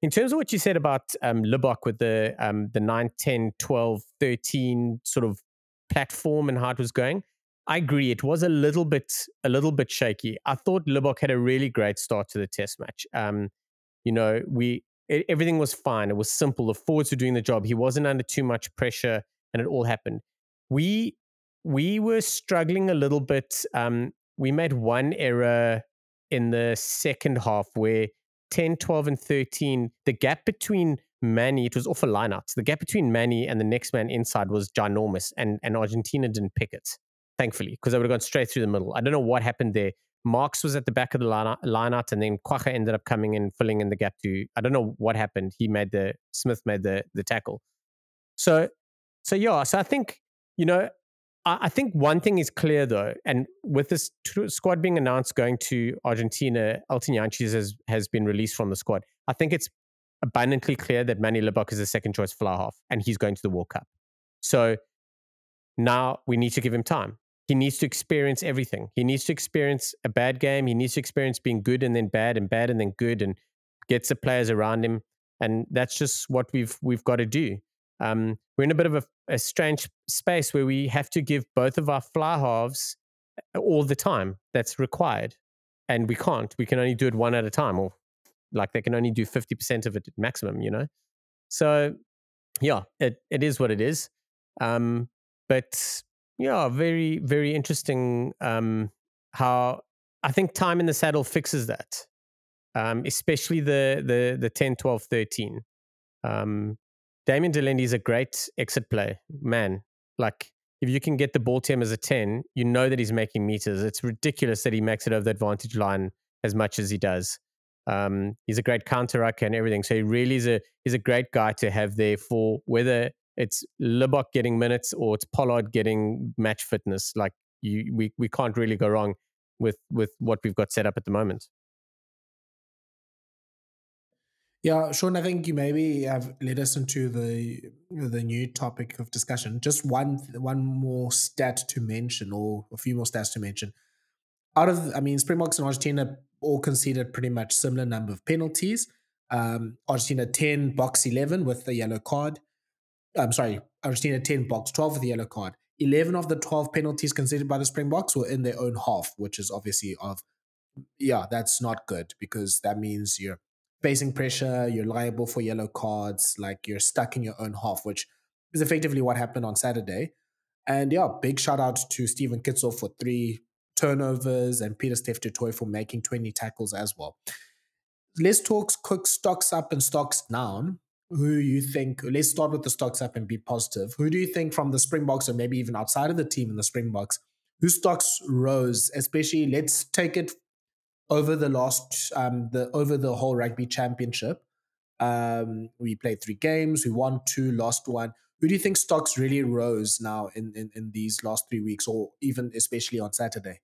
In terms of what you said about um, Libbok with the um, the 9, 10, 12, 13 sort of platform and how it was going, I agree. It was a little bit a little bit shaky. I thought Libbok had a really great start to the test match. Um, you know, we it, everything was fine. It was simple. The forwards were doing the job. He wasn't under too much pressure, and it all happened. We we were struggling a little bit. Um, we made one error in the second half where 10, 12, and 13, the gap between Manie, it was off a lineout. The gap between Manie and the next man inside was ginormous, and, and Argentina didn't pick it, thankfully, because they would have gone straight through the middle. I don't know what happened there. Marx was at the back of the line, line out, and then Kwagga ended up coming in, filling in the gap to. I don't know what happened. He made the Smith made the the tackle. So, so yeah. So I think you know, I, think one thing is clear though, and with this t- squad being announced going to Argentina, Elton Jantjies has has been released from the squad. I think it's abundantly clear that Manie Libbok is the second choice fly half, and he's going to the World Cup. So now we need to give him time he needs to experience everything. He needs to experience a bad game. He needs to experience being good and then bad and bad and then good and gets the players around him. And that's just what we've we've got to do. Um, we're in a bit of a, a, strange space where we have to give both of our fly halves uh, all the time that's required, and we can't. We can only do it one at a time, or like they can only do fifty percent of it at maximum. You know, so yeah, it it is what it is. Um, but yeah, very, very interesting um, how I think time in the saddle fixes that, um, especially the, the, the 10, 12, 13. Um, Damian de is a great exit play. Man, like if you can get the ball to him as a 10, you know that he's making meters. It's ridiculous that he makes it over the advantage line as much as he does. Um, he's a great counter rucker and everything. So he really is a he's a great guy to have there for whether it's Libbok getting minutes or it's Pollard getting match fitness. Like you, we we can't really go wrong with with what we've got set up at the moment. Yeah, Shaun, I think you maybe have led us into the the new topic of discussion. Just one one more stat to mention, or a few more stats to mention. Out of, I mean, Springboks and Argentina all conceded pretty much similar number of penalties. Um, Argentina ten, Boks eleven with the yellow card. I'm sorry, Argentina 10 Boks, 12 with the yellow card. 11 of the 12 penalties conceded by the Springboks were in their own half, which is obviously of, yeah, that's not good because that means you're facing pressure, you're liable for yellow cards, like you're stuck in your own half, which is effectively what happened on Saturday. And yeah, big shout out to Steven Kitshoff for three turnovers and Pieter-Steph du for making 20 tackles as well. Let's talk quick stocks up and stocks down who you think let's start with the stocks up and be positive who do you think from the springboks or maybe even outside of the team in the springboks whose stocks rose especially let's take it over the last um the over the whole rugby championship um we played three games we won two lost one who do you think stocks really rose now in in, in these last three weeks or even especially on saturday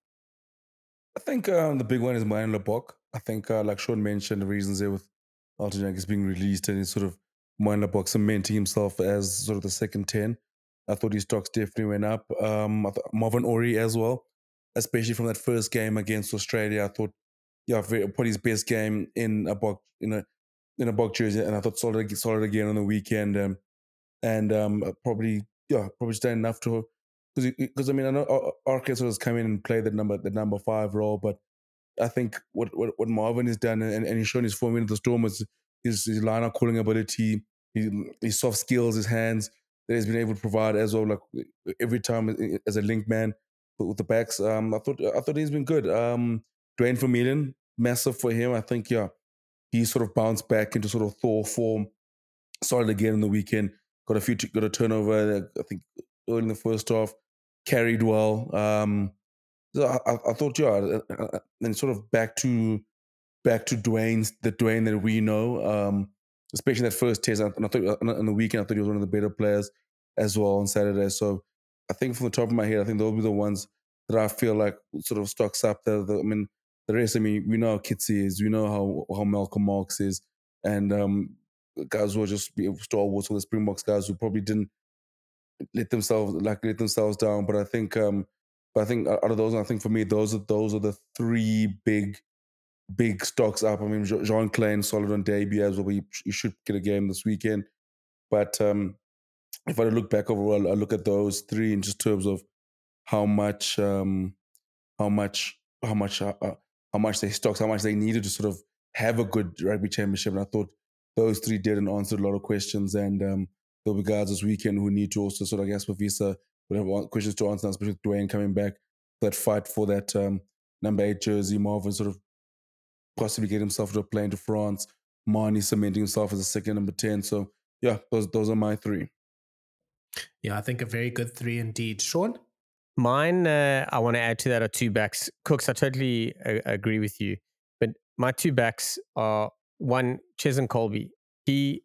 i think um, the big one is Marlon Libbok. i think uh, like Shaun mentioned the reasons there with Alton is being released and sort of Box cementing himself as sort of the second 10. I thought his stocks definitely went up. Um, Marvin Orie as well, especially from that first game against Australia. I thought, yeah, put his best game in a Boks, you know, in a Boks jersey, and I thought solid, solid again on the weekend, um, and um, probably yeah, probably just enough to because because I mean I know Arkansas has come in and played the number the number five role, but I think what what, what Marvin has done and, and he's shown his form in the storm is his, his line out calling ability, his, his soft skills, his hands that he's been able to provide as well. Like every time as a link man with the backs, um, I thought I thought he's been good. Um, Duane Vermeulen, massive for him. I think yeah, he sort of bounced back into sort of Thor form. Started again in the weekend. Got a few, got a turnover. I think early in the first half, carried well. Um, so I, I, thought, yeah, uh, uh, uh, and sort of back to back to Duane's the Duane that we know. Um, especially that first test. And I thought on the weekend, I thought he was one of the better players as well on Saturday. So I think from the top of my head, I think those will be the ones that I feel like sort of stocks up. The, the I mean, the rest. I mean, we know how Kitsy is. We know how how Malcolm Marx is, and um, guys who are just stalwarts or the Springboks guys who probably didn't let themselves like let themselves down. But I think, um, but I think out of those, I think for me, those are those are the three big big stocks up. I mean, Jean Kleyn solid on debut as well. He, he should get a game this weekend. But um, if I look back overall, I look at those three in just terms of how much, um, how much, how much, uh, uh, how much they stocks, how much they needed to sort of have a good rugby championship. And I thought those three did and answered a lot of questions. And um, there'll be guys this weekend who need to also sort of, I guess, for Visa, would have questions to answer, especially with Duane coming back. That fight for that um, number eight jersey, Marvin sort of possibly get himself to a plane to France. Manie cementing himself as a second number 10. So, yeah, those those are my three. Yeah, I think a very good three indeed. Shaun? Mine, uh, I want to add to that are two backs. Kooks, I totally uh, agree with you. But my two backs are one, Cheslin Kolbe. He,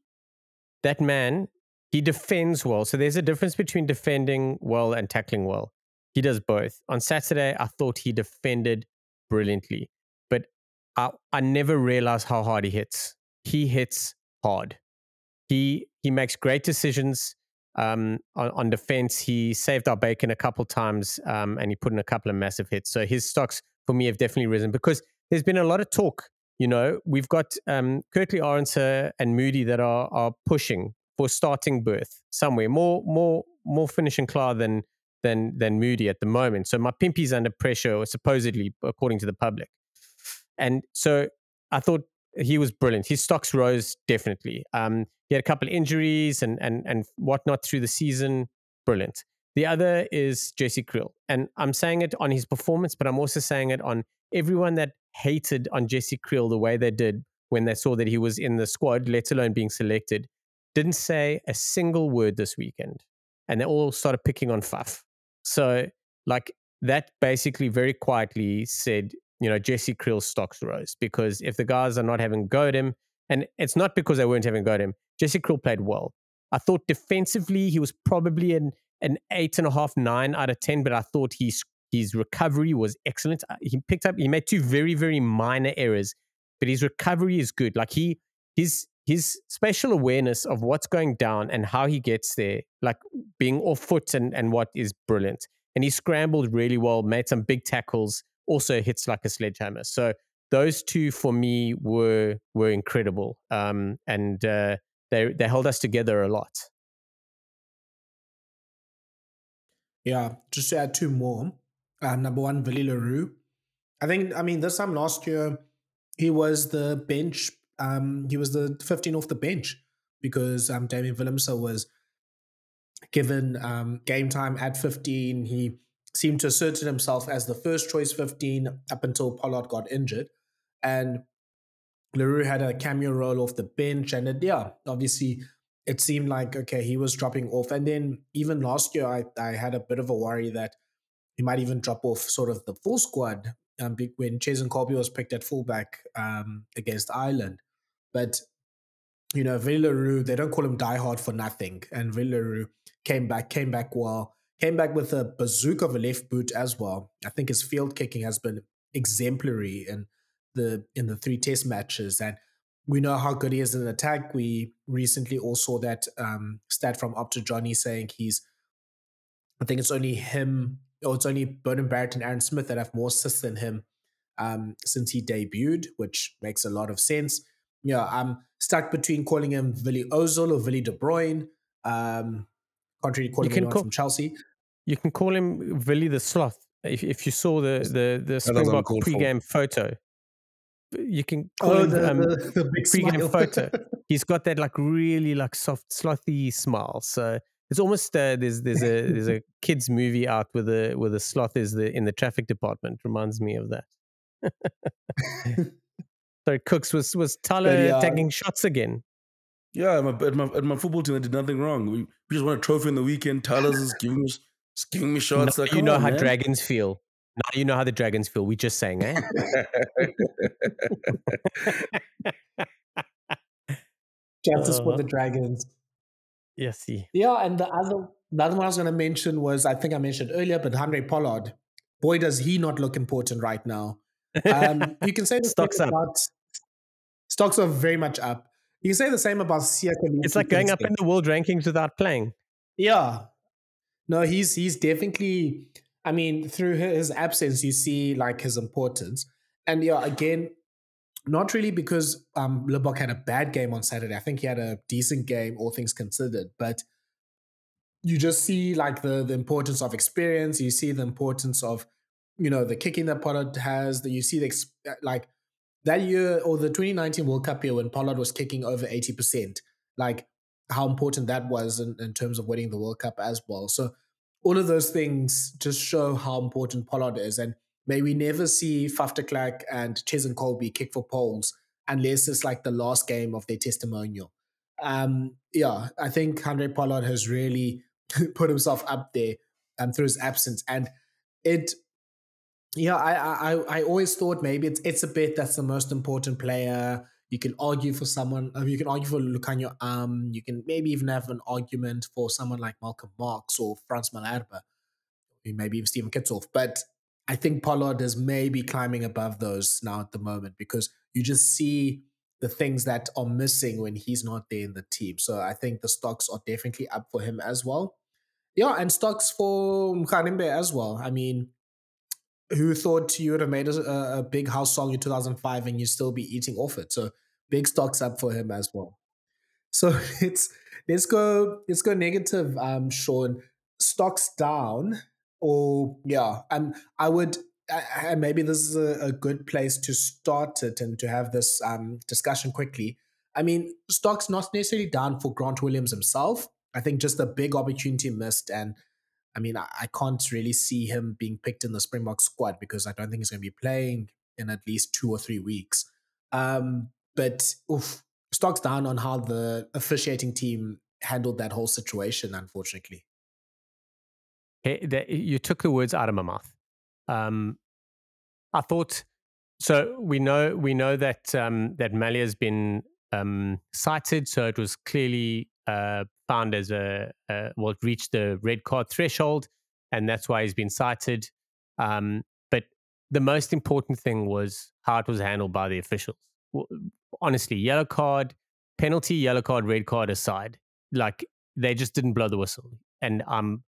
that man, he defends well. So there's a difference between defending well and tackling well. He does both. On Saturday, I thought he defended brilliantly. But I, I never realized how hard he hits. He hits hard. He he makes great decisions um, on, on, defense. He saved our bacon a couple times, um, and he put in a couple of massive hits. So his stocks for me have definitely risen because there's been a lot of talk. You know, we've got um, Kurt-Lee Arendse and Moodie that are are pushing for starting berth somewhere more more more finishing Klaar than than than Moodie at the moment. So Mapimpi's under pressure, supposedly according to the public. And so I thought he was brilliant. His stocks rose definitely. Um, he had a couple injuries and and and whatnot through the season. Brilliant. The other is Jesse Kriel, and I'm saying it on his performance, but I'm also saying it on everyone that hated on Jesse Kriel the way they did when they saw that he was in the squad, let alone being selected. Didn't say a single word this weekend, and they all started picking on Fuff. So, like that, basically, very quietly said you know, Jesse Kriel's stocks rose because if the guys are not having go at him, and it's not because they weren't having go at him, Jesse Kriel played well. I thought defensively he was probably an an eight and a half, nine out of ten, but I thought his his recovery was excellent. Uh, he picked up, he made two very very minor errors, but his recovery is good. Like he his his spatial awareness of what's going down and how he gets there, like being off foot and and what is brilliant. And he scrambled really well, made some big tackles also hits like a sledgehammer. So those two for me were were incredible, um, and uh, they they held us together a lot. Yeah, just to add two more. Uh, number one, Willie le Roux. I think I mean this time last year he was the bench. Um, he was the 15 off the bench because um, Damian Willemse was given um, game time at 15. He seemed to assert himself as the first choice 15 up until Pollard got injured. And Leroux had a cameo role off the bench. And it, yeah, obviously it seemed like, okay, he was dropping off. And then even last year, I, I had a bit of a worry that he might even drop off sort of the full squad um, when Cheslin Kolbe was picked at fullback um, against Ireland. But, you know, Roux, they don't call him diehard for nothing. And Roux came back, came back well Came back with a bazooka of a left boot as well. I think his field kicking has been exemplary in the in the three test matches. And we know how good he is in attack. We recently all saw that um, stat from Opta Johnny saying he's I think it's only him or it's only Beauden Barrett and Aaron Smith that have more assists than him um, since he debuted, which makes a lot of sense. yeah, I'm stuck between calling him Willie Ozil or Willie De Bruyne. Um, can't really call him call- from Chelsea. You can call him Willy the Sloth. If, if you saw the the the Springbok uncalled for. pre-game photo, you can call Oh, him the, um, the, the big pre-game photo. he's got that like really like soft slothy smile. So it's almost uh, there's there's a there's a kids movie out with a with a sloth is the in the traffic department. Reminds me of that. Sorry, Kooks was was Thala yeah. taking shots again. Yeah, at my, at my at my football team, I did nothing wrong. We, we just won a trophy in the weekend. Thala's is giving me, just giving me shots. Now like, you know on, how man. dragons feel. Now you know how the dragons feel. We just sang, eh? Justice for Uh-huh. the Dragons. yes, see. Yeah, and the other the other one I was going to mention was I think I mentioned earlier, but Handré Pollard. Boy, does he not look important right now. Um, you can say the Stocks same up. about stocks are very much up. You can say the same about Siakam. It's like going up in the world rankings without playing. Yeah. No, he's he's definitely. I mean, through his absence, you see like his importance, and yeah, again, not really because um Libbok had a bad game on Saturday. I think he had a decent game, all things considered, but you just see like the the importance of experience. You see the importance of you know the kicking that Pollard has. That you see the ex- like that year or the 2019 World Cup year when Pollard was kicking over 80 percent. Like how important that was in, in terms of winning the World Cup as well. So all of those things just show how important Pollard is. And may we never see Faf de Klerk and Cheslin Kolbe kick for poles unless it's like the last game of their testimonial. Um, yeah, I think Handré Pollard has really put himself up there um, through his absence. And it yeah, I, I I always thought maybe it's it's a bit that's the most important player. You can argue for someone. uh, You can argue for Lukhanyo Um. You can maybe even have an argument for someone like Malcolm Marx or Frans Malherbe, maybe even Steven Kitshoff. But I think Pollard is maybe climbing above those now at the moment because you just see the things that are missing when he's not there in the team. So I think the stocks are definitely up for him as well. Yeah, and stocks for Mgarimbe as well. I mean, who thought you would have made a, a big house song in 2005 and you'd still be eating off it? So big stocks up for him as well. So it's let's go let's go negative, um, Shaun. Stocks down, or yeah, um, I would uh, maybe this is a, a good place to start it and to have this um discussion quickly. I mean, stocks not necessarily down for Grant Williams himself. I think just a big opportunity missed and I mean, I, I can't really see him being picked in the Springbok squad because I don't think he's going to be playing in at least two or three weeks. Um, but oof, stocks down on how the officiating team handled that whole situation, unfortunately. You took the words out of my mouth. Um, I thought so. We know we know that um, that Malia has been um, cited, so it was clearly uh, found as a, well, reached the red card threshold, and that's why he's been cited. Um, but the most important thing was how it was handled by the officials. Honestly, yellow card, penalty, yellow card, red card aside, like they just didn't blow the whistle, and um,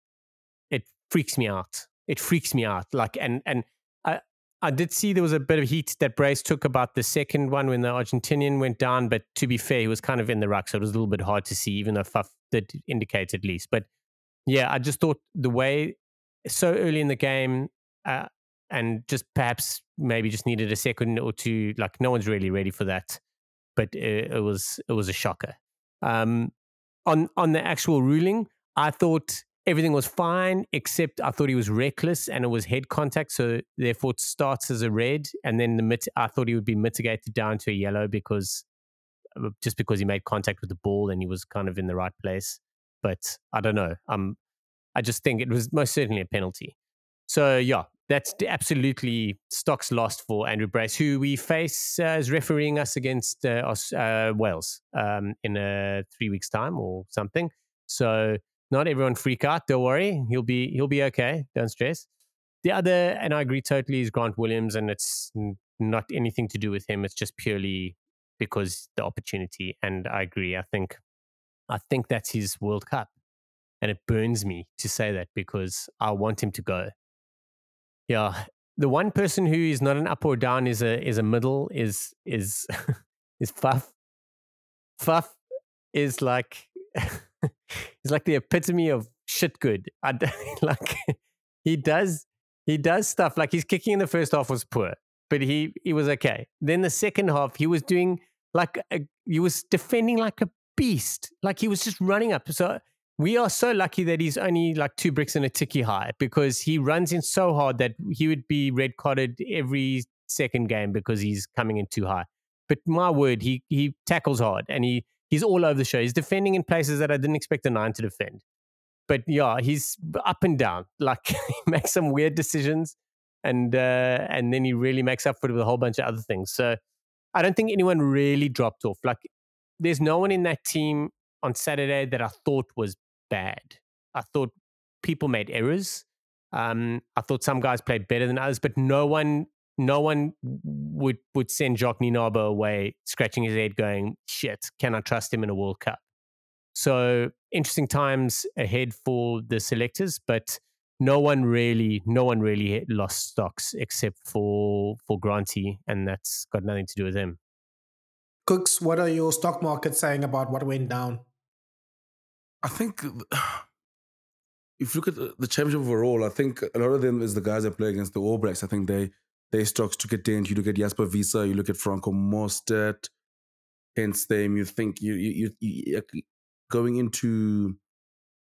it freaks me out. It freaks me out. Like, and and I I did see there was a bit of heat that Brace took about the second one when the Argentinian went down. But to be fair, he was kind of in the ruck, so it was a little bit hard to see, even though Faf did indicate at least. But yeah, I just thought the way so early in the game, uh, and just perhaps maybe just needed a second or two. Like, no one's really ready for that. But it, it was it was a shocker. Um, on on the actual ruling, I thought everything was fine, except I thought he was reckless and it was head contact. So therefore, it starts as a red, and then the mit- I thought he would be mitigated down to a yellow because uh, just because he made contact with the ball and he was kind of in the right place. But I don't know. Um, I just think it was most certainly a penalty. So yeah, that's absolutely stocks lost for Andrew Brace, who we face uh, as refereeing us against uh, uh, Wales um, in a three weeks time or something. So not everyone freak out. Don't worry, he'll be he'll be okay. Don't stress. The other, and I agree totally, is Grant Williams, and it's not anything to do with him. It's just purely because the opportunity. And I agree. I think I think that's his World Cup, and it burns me to say that because I want him to go. Yeah, the one person who is not an up or down is a is a middle is is is Faf Faf is like he's like the epitome of shit good. I like he does he does stuff like his kicking in the first half was poor, but he he was okay. Then the second half he was doing like a, he was defending like a beast. Like he was just running up. So we are so lucky that he's only like two bricks and a ticky high because he runs in so hard that he would be red carded every second game because he's coming in too high. But my word, he he tackles hard and he he's all over the show. He's defending in places that I didn't expect a nine to defend. But yeah, he's up and down. Like he makes some weird decisions, and uh, and then he really makes up for it with a whole bunch of other things. So I don't think anyone really dropped off. Like there's no one in that team on Saturday that I thought was bad. I thought people made errors. Um, I thought some guys played better than others, but no one no one would would send Jacques Nienaber away scratching his head going, shit, can I trust him in a World Cup? So interesting times ahead for the selectors, but no one really no one really lost stocks except for for Granty, and that's got nothing to do with him. Kooks, what are your stock markets saying about what went down? I think uh, if you look at the championship overall, I think a lot of them is the guys that play against the All Blacks. I think they their stocks took a dent. You look at Jasper Wiese, you look at Franco Mostert, hence them. You think you you, you, you going into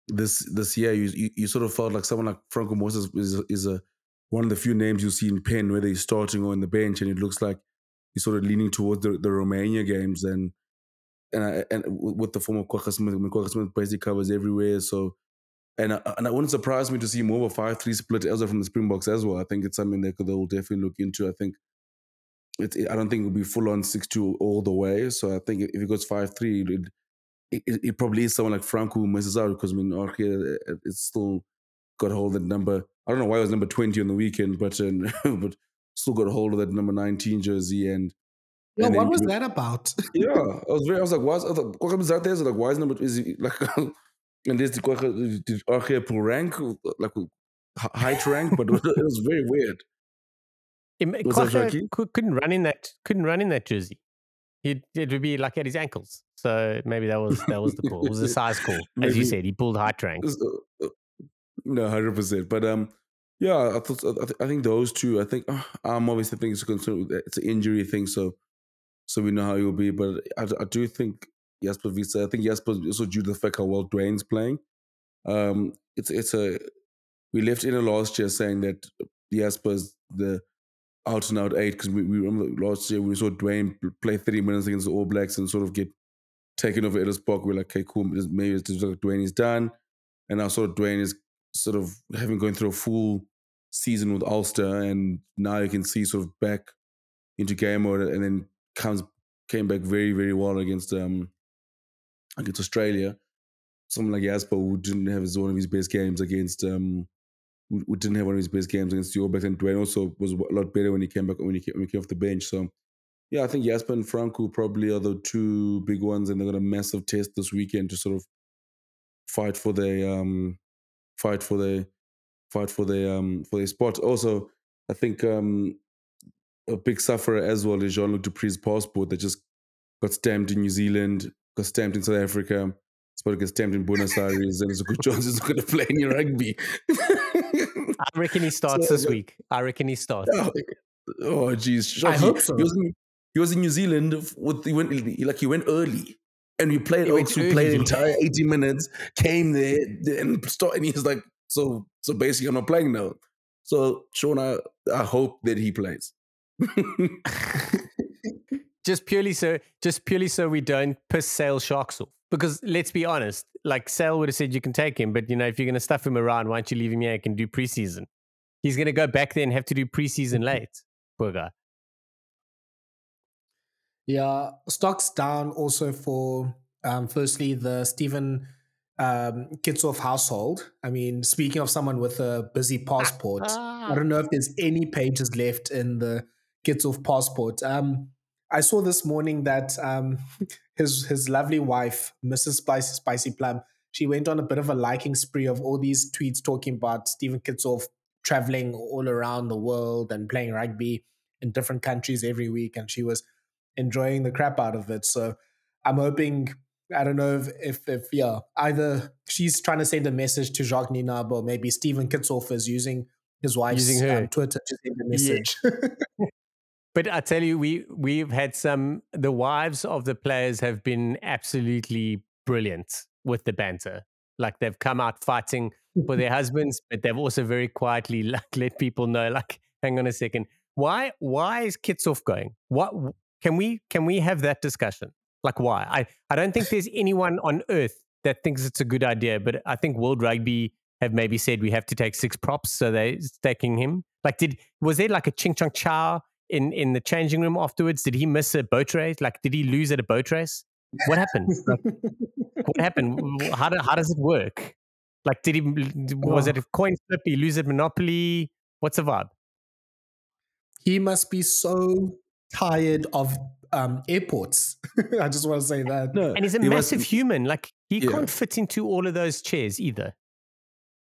this this year, you, you, you sort of felt like someone like Franco Mostert is is a one of the few names you see in pen whether he's starting or in the bench, and it looks like he's sort of leaning towards the, the Romania games and and I, and with the form of Kwagga Smith, I mean, Smith basically covers everywhere. So and I, and it wouldn't surprise me to see more of a five three split as well from the Springboks as well. I think it's something that they'll definitely look into. I think it, I don't think it'll be full on six two all the way. So I think if it goes five three, it, it, it, probably is someone like Franco who misses out because I mean Archie it's still got hold of that number. I don't know why it was number twenty on the weekend, but uh, but still got hold of that number nineteen jersey and. Yeah, and what was that about? yeah, I was very. I was like, why is, I was out there? So like, why is number is he like and this did Archie pull rank like height rank, but it was very weird. It, couldn't run in that couldn't run in that jersey. He'd, it would be like at his ankles. So maybe that was that was the call. It was a size call, as you said. He pulled height rank. Uh, uh, no, hundred percent. But um, yeah, I thought I, th- I think those two. I think uh, I'm obviously thinking it's a concern. It's an injury thing, so so we know how he will be. But I, I do think Jasper Wiese. I think Jasper also due to the fact how well Duane's playing. Um, it's it's a we left in a last year saying that Jasper's the out and out eight because we, we remember last year we saw Duane play 30 minutes against the All Blacks and sort of get taken over Ellis Park. We're like, okay, cool, maybe it's just like Duane is done. And now sort of Duane is sort of having going through a full season with Ulster, and now you can see sort of back into game mode, and then comes came back very very well against um against Australia. Someone like Jasper who didn't have his, one of his best games against um who, didn't have one of his best games against the All Blacks, and Duane also was a lot better when he came back when he came, when he came off the bench. So yeah, I think Jasper and Franco probably are the two big ones, and they've got a massive test this weekend to sort of fight for their um fight for their fight for their um for their spot. Also, I think um a big sufferer as well is Jean-Luc du Preez's passport that just got stamped in New Zealand got stamped in South Africa. It's to get stamped in Buenos Aires, and there's a good chance he's going to play in your rugby. I reckon he starts so, this week. I reckon he starts. Oh, oh geez. I he, hope so. He was, in, he was in New Zealand with he went like he went early. And we played also played the entire 80 minutes, came there and started and he's like, so so basically I'm not playing now. So Shaun, I, I hope that he plays just purely so just purely so we don't piss Sale Sharks off. Because let's be honest, like Sale would have said you can take him, but you know, if you're gonna stuff him around, why don't you leave him here and can do preseason? He's gonna go back there and have to do preseason late. Poor guy. Yeah, stocks down also for um, firstly the Steven um, Kitshoff household. I mean, speaking of someone with a busy passport, I don't know if there's any pages left in the Kitshoff passport. Um, I saw this morning that um, his his lovely wife, Mrs. Spicy Spicy Plum, she went on a bit of a liking spree of all these tweets talking about Steven Kitshoff traveling all around the world and playing rugby in different countries every week, and she was enjoying the crap out of it. So I'm hoping. I don't know if, if, if yeah, either she's trying to send a message to Jacques or maybe Steven Kitshoff is using his wife's Using her. um, Twitter to send a message. But I tell you, we we've had some. The wives of the players have been absolutely brilliant with the banter. Like they've come out fighting for their husbands, but they've also very quietly like let people know. Like, hang on a second, why why is Kitshoff going? What can we can we have that discussion? Like, why? I I don't think there's anyone on earth that thinks it's a good idea, but I think World Rugby have maybe said we have to take six props, so they're taking him. Like, did was there like a ching chong chow in in the changing room afterwards? Did he miss a boat race? Like, did he lose at a boat race? What happened? Like, what happened? How do, how does it work? Like, did he was Oh. it a coin flip? He lose at Monopoly? What's the vibe? he must be so tired of um, airports. I just want to say that. No, And he's a he must- massive human. Like, he Yeah. can't fit into all of those chairs either.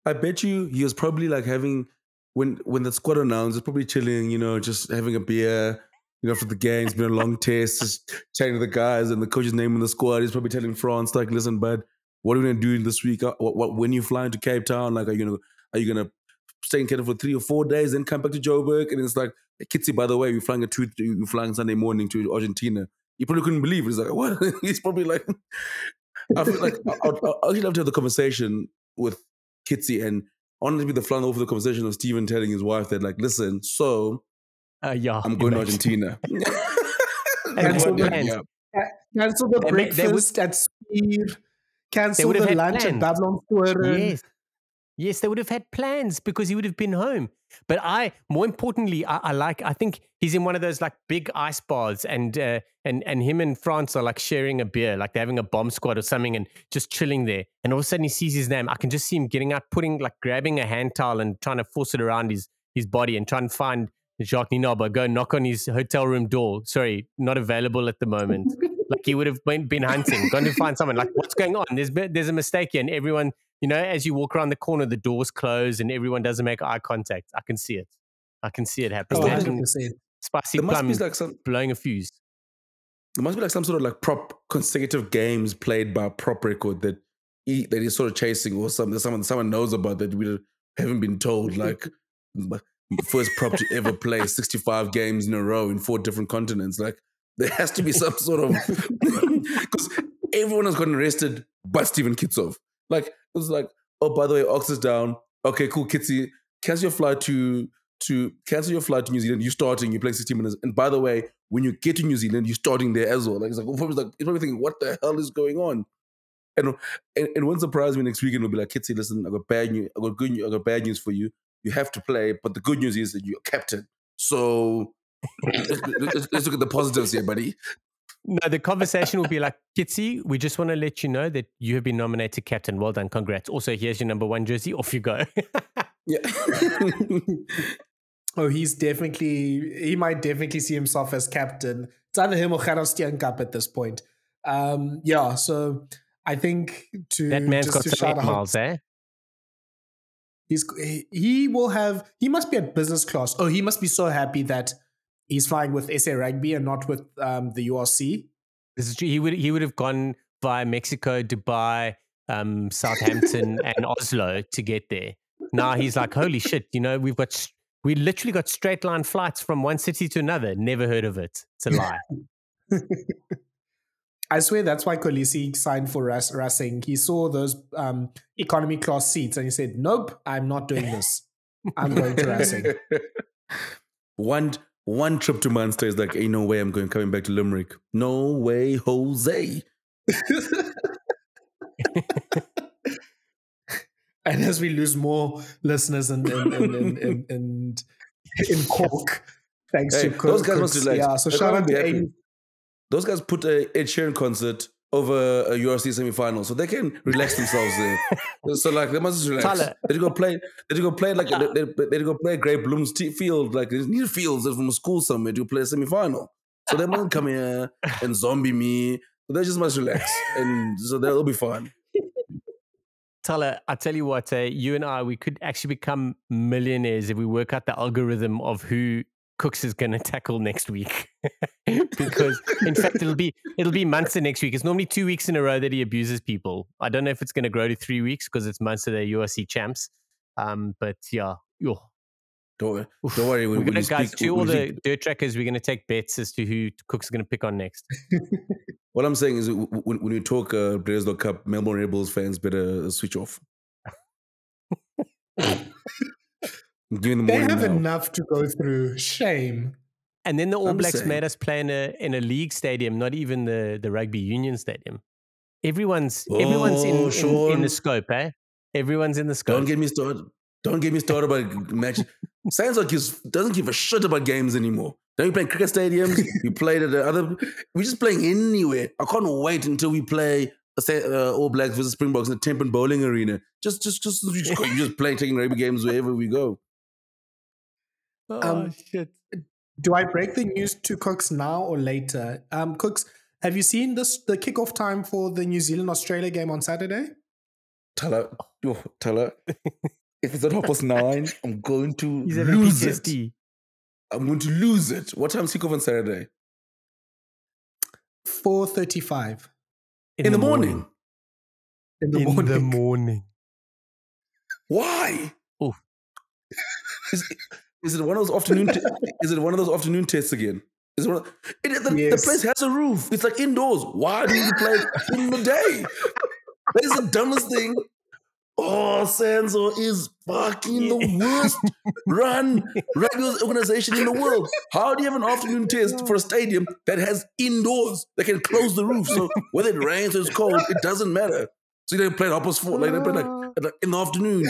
I bet you he was probably like having when when the squad announced, it's probably chilling, you know, just having a beer, you know, after the game. It's been a long test, just chatting to the guys and the coach's name in the squad. He's probably telling Frans, like, listen, bud, what are we gonna do this week? Uh, What, what when you fly into Cape Town? Like, are you gonna are you gonna stay in Canada for three or four days, then come back to Joburg? And it's like, hey, Kitsy, by the way, you're flying a two, you're flying Sunday morning to Argentina. He probably couldn't believe it. He's like, what? He's probably like, I feel like I- I'd, I'd actually love to have the conversation with Kitsy and honestly the flung over the conversation of Steven telling his wife that like, listen, so Uh, yeah, I'm going to. Argentina. Cancel the plans? Yeah. Cancel the They ma- would- breakfast at Speed. Cancel the lunch plans. at Babylon Forum. Yes. Yes, they would have had plans because he would have been home. But I, more importantly, I, I like. I think he's in one of those like big ice bars, and uh, and and him and Frans are like sharing a beer, like they're having a bomb squad or something, and just chilling there. And all of a sudden, he sees his name. I can just see him getting out, putting like grabbing a hand towel and trying to force it around his his body and trying to find Jacques Nienaber. Go knock on his hotel room door. Sorry, not available at the moment. like he would have been, been hunting, gone to find someone. Like, what's going on? There's there's a mistake here, and everyone, you know, as you walk around the corner, the doors close, and everyone doesn't make eye contact. I can see it. I can see it happening. Oh, Imagine 100%. Spicy there must be like some blowing a fuse. there must be like some sort of like prop consecutive games played by a prop record that he that he's sort of chasing or something that someone someone knows about that we haven't been told. Like first prop to ever play 65 games in a row in four different continents. Like there has to be some sort of because everyone has gotten arrested but Steven Kitshoff. Like it was like, oh by the way, Ox is down. Okay, cool, Kitsy, cancel your flight to to cancel your flight to New Zealand. You're starting. You're playing 60 minutes. And by the way, when you get to New Zealand, you're starting there as well. Like it's like, it's like he's probably thinking, what the hell is going on? And and, and one surprise me next weekend will be like, Kitsy, listen, I got bad news. I got good. news- I got bad news for you. You have to play, but the good news is that you're captain. So let's, let's- let's look at the positives here, buddy. No, the conversation will be like, Kitsy, we just want to let you know that you have been nominated captain. Well done, congrats. Also, here's your number one jersey. Off you go. Yeah. Oh, he's definitely, he might definitely see himself as captain. It's either him or Gerhard Steenekamp at this point. Um, yeah, so I think to that man's just got to some shout eight out, miles, eh? he's he will have he must be at business class. Oh, he must be so happy that he's flying with SA Rugby and not with um, the URC. This is true. He would he would have gone via Mexico, Dubai, um, Southampton, and Oslo to get there. Now he's like, holy shit! You know, we've got s- we literally got straight line flights from one city to another. Never heard of it. It's a lie. I swear that's why Kolisi signed for Ras- Racing. He saw those um, economy class seats and he said, "Nope, I'm not doing this. I'm going to Racing." one one trip to Munster is like, ain't no way I'm going coming back to Limerick. No way, Jose. and as we lose more listeners and and and and, and, and in Cork, thanks Hey, to those guys must relax. Yeah, so shout out to. Aimee. Those guys put a Ed over concert over a URC semi-final, so they can relax themselves there. so like they must just relax. Thala. They go play. They go play like they, they, they go play Great Bloom's t- field. Like they need fields from a school somewhere to play a semi-final. So they must come here and zombie me. So They just must relax, and so they'll be fine. Thala, I tell you what, uh, you and I, we could actually become millionaires if we work out the algorithm of who Kooks is going to tackle next week because, in fact, it'll be it'll be Munster next week. It's normally two weeks in a row that he abuses people. I don't know if it's going to grow to three weeks because it's Munster the URC champs. Um, but yeah, yo, don't, don't worry. we're When, gonna guys speak, to all you the speak- dirt trackers. We're going to take bets as to who Kooks is going to pick on next. what I'm saying is, when, when you talk uh, Bledisloe Cup, Melbourne Rebels fans better switch off. I'm giving them They have now. enough to go through. Shame. And then the All I'm Blacks saying- made us play in a in a league stadium, not even the the rugby union stadium. Everyone's everyone's in, Oh, in, in the scope, eh? Everyone's in the scope. Don't get me started. Don't get me started about matches. Sounds like he doesn't give a shit about games anymore. Don't you play in cricket stadiums? we played at the other. We're just playing anywhere. I can't wait until we play let's say, uh, All Blacks versus Springboks in the Tempen Bowling Arena. Just, just, just, we just, we just play taking rugby games wherever we go. Oh, Um, shit. Do I break the news to Kooks now or later? Um, Kooks, have you seen this the kickoff time for the New Zealand Australia game on Saturday? Tell her, oh, tell her. if it's at half past nine, I'm going to He's having lose it. PTSD. I'm going to lose it. What time's kickoff on Saturday? Four thirty-five In, the, morning. in the In morning. the morning. Why? Oof. Is, is it one of those afternoon? Te- is it one of those afternoon tests again? Is it one of, it, the, the place has a roof. It's like indoors. Why do you play in the day? That is the dumbest thing. Oh, SANZAAR is fucking the worst run rugby organization in the world. How do you have an afternoon oh test for a stadium that has indoors that can close the roof? So whether it rains or it's cold, it doesn't matter. So you don't play at past four, like they play oh. at, like in the afternoon.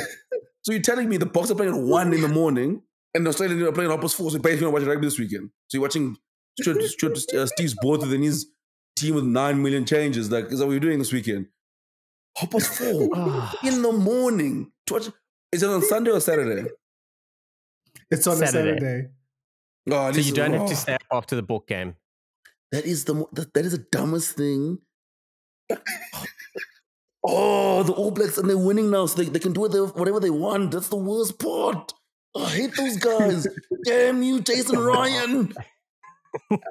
So you're telling me the Boks are playing at one in the morning and the Australians are playing at half past four. So basically, you're watching rugby this weekend. So you're watching Stuart, Stuart, uh, Steve's Borthwick and his team with nine million changes. Like, is that what you're doing this weekend? Half past four Ah, in the morning. To watch, is it on Sunday or Saturday? It's on Saturday. a Saturday. Oh, so this you don't have oh, to stay up after the Bok game. That is the that, that is the dumbest thing. oh, the All Blacks and they're winning now, so they, they can do whatever, whatever they want. That's the worst part. I hate those guys. Damn you, Jason Ryan.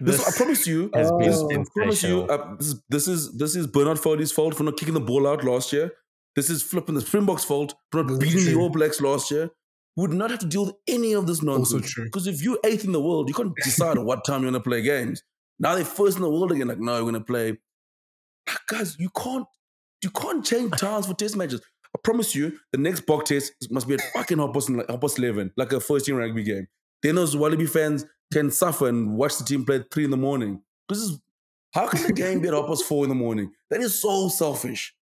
This, I promise you, has been this, I promise you, uh, this, is, this is this is Bernard Foley's fault for not kicking the ball out last year. This is flipping the Springboks' fault for not beating the. All Blacks last year. Would not have to deal with any of this nonsense. Because if you're eighth in the world, you can't decide what time you're going to play games. Now they're first in the world again. Like, no, we're going to play. Ah, Guys, you can't you can't change times for test matches. I promise you, the next Boks test must be at fucking half past, half past 11, like a first team rugby game. Then those Wallaby fans can suffer and watch the team play at 3 in the morning. This is how can the game be at half past 4 in the morning? That is so selfish.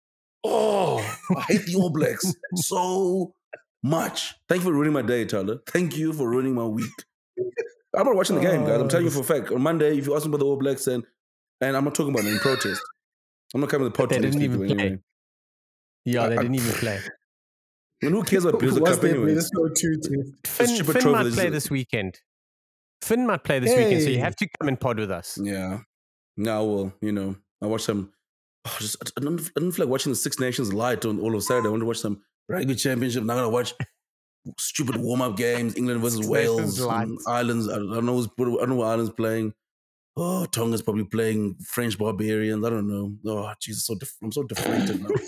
Oh, I hate the All Blacks so much. Thank you for ruining my day, Thala. Thank you for ruining my week. I'm not watching the game, guys. I'm telling you for a fact. On Monday, if you ask me about the All Blacks, and and I'm not talking about it in protest. I'm not coming to the They podcast next didn't even play. anyway. Yeah, they I- didn't even play. And who cares about Bledisloe What's Cup their anyways? Bledisloe two test? Finn, Finn trophy might is- play this weekend. Finn might play this weekend, so you have to come and pod with us. Yeah. Now, well, you know, I watched some. Oh, just, I, don't, I don't feel like watching the Six Nations light on all of Saturday. I want to watch some rugby championship. Now I'm gonna watch stupid warm up games. England versus Six Wales, Nations and light. Ireland's. I don't know. Who's, I don't know what Ireland's playing. Oh, Tonga's probably playing French barbarians. I don't know. Oh, Jesus, so def- I'm so deflated now.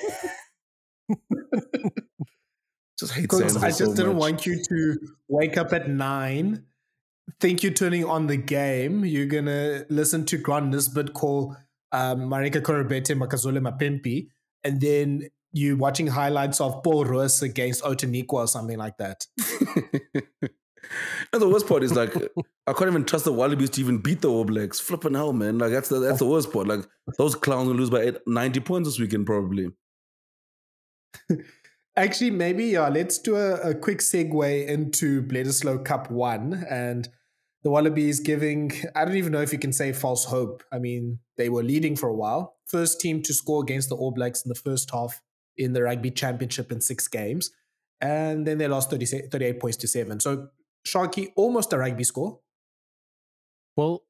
just hate Because I just so didn't much. want you to wake up at nine, think you're turning on the game. You're gonna listen to Grant Nisbet call um, Marika Koroibete Makazole Mapimpi, and then you watching highlights of Paul Roos against Outeniqua or something like that. and the worst part is like I can't even trust the Wallabies to even beat the All Blacks. Flipping hell, man! Like that's the, that's the worst part. Like those clowns will lose by eight, 90 points this weekend probably. Actually, maybe yeah. Let's do a, a quick segue into Bledisloe Cup One and the Wallabies giving. I don't even know if you can say false hope. I mean, they were leading for a while. First team to score against the All Blacks in the first half in the Rugby Championship in six games, and then they lost 30, 38 points to seven. So Sharky almost a rugby score. Well,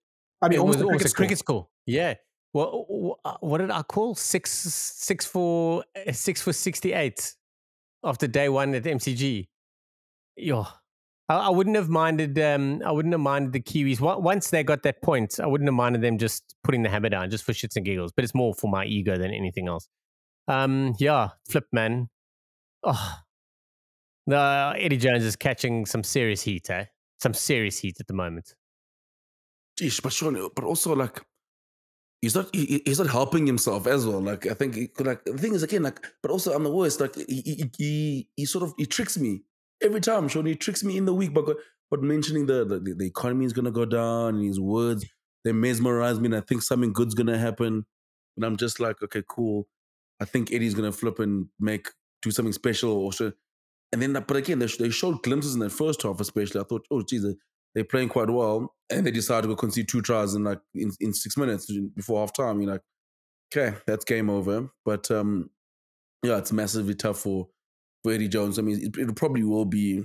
I mean, almost was a almost cricket a score. cricket score. Yeah. Well, uh, what did I call six six for uh, six for sixty eight after day one at MCG? Yo, I, I wouldn't have minded. Um, I wouldn't have minded the Kiwis once they got that point. I wouldn't have minded them just putting the hammer down just for shits and giggles. But it's more for my ego than anything else. Um, yeah, flip man. Oh, no, Eddie Jones is catching some serious heat. Eh? Some serious heat at the moment. Geez, but Sean, but also like he's not he, he's not helping himself as well. Like I think he, like the thing is again like, but also I'm the worst. Like he he, he, sort of he tricks me every time. Sean, he tricks me in the week, but but mentioning the the, the economy is gonna go down and his words they mesmerize me, and I think something good's gonna happen, and I'm just like, okay, cool. I think Eddie's gonna flip and make do something special or so. And then, but again, they, they showed glimpses in that first half, especially. I thought, oh, geez, they're playing quite well, and they decide to go concede two tries in like in, in six minutes before half time. You're like, okay, that's game over. But um, yeah, it's massively tough for for Eddie Jones. I mean, it, it probably will be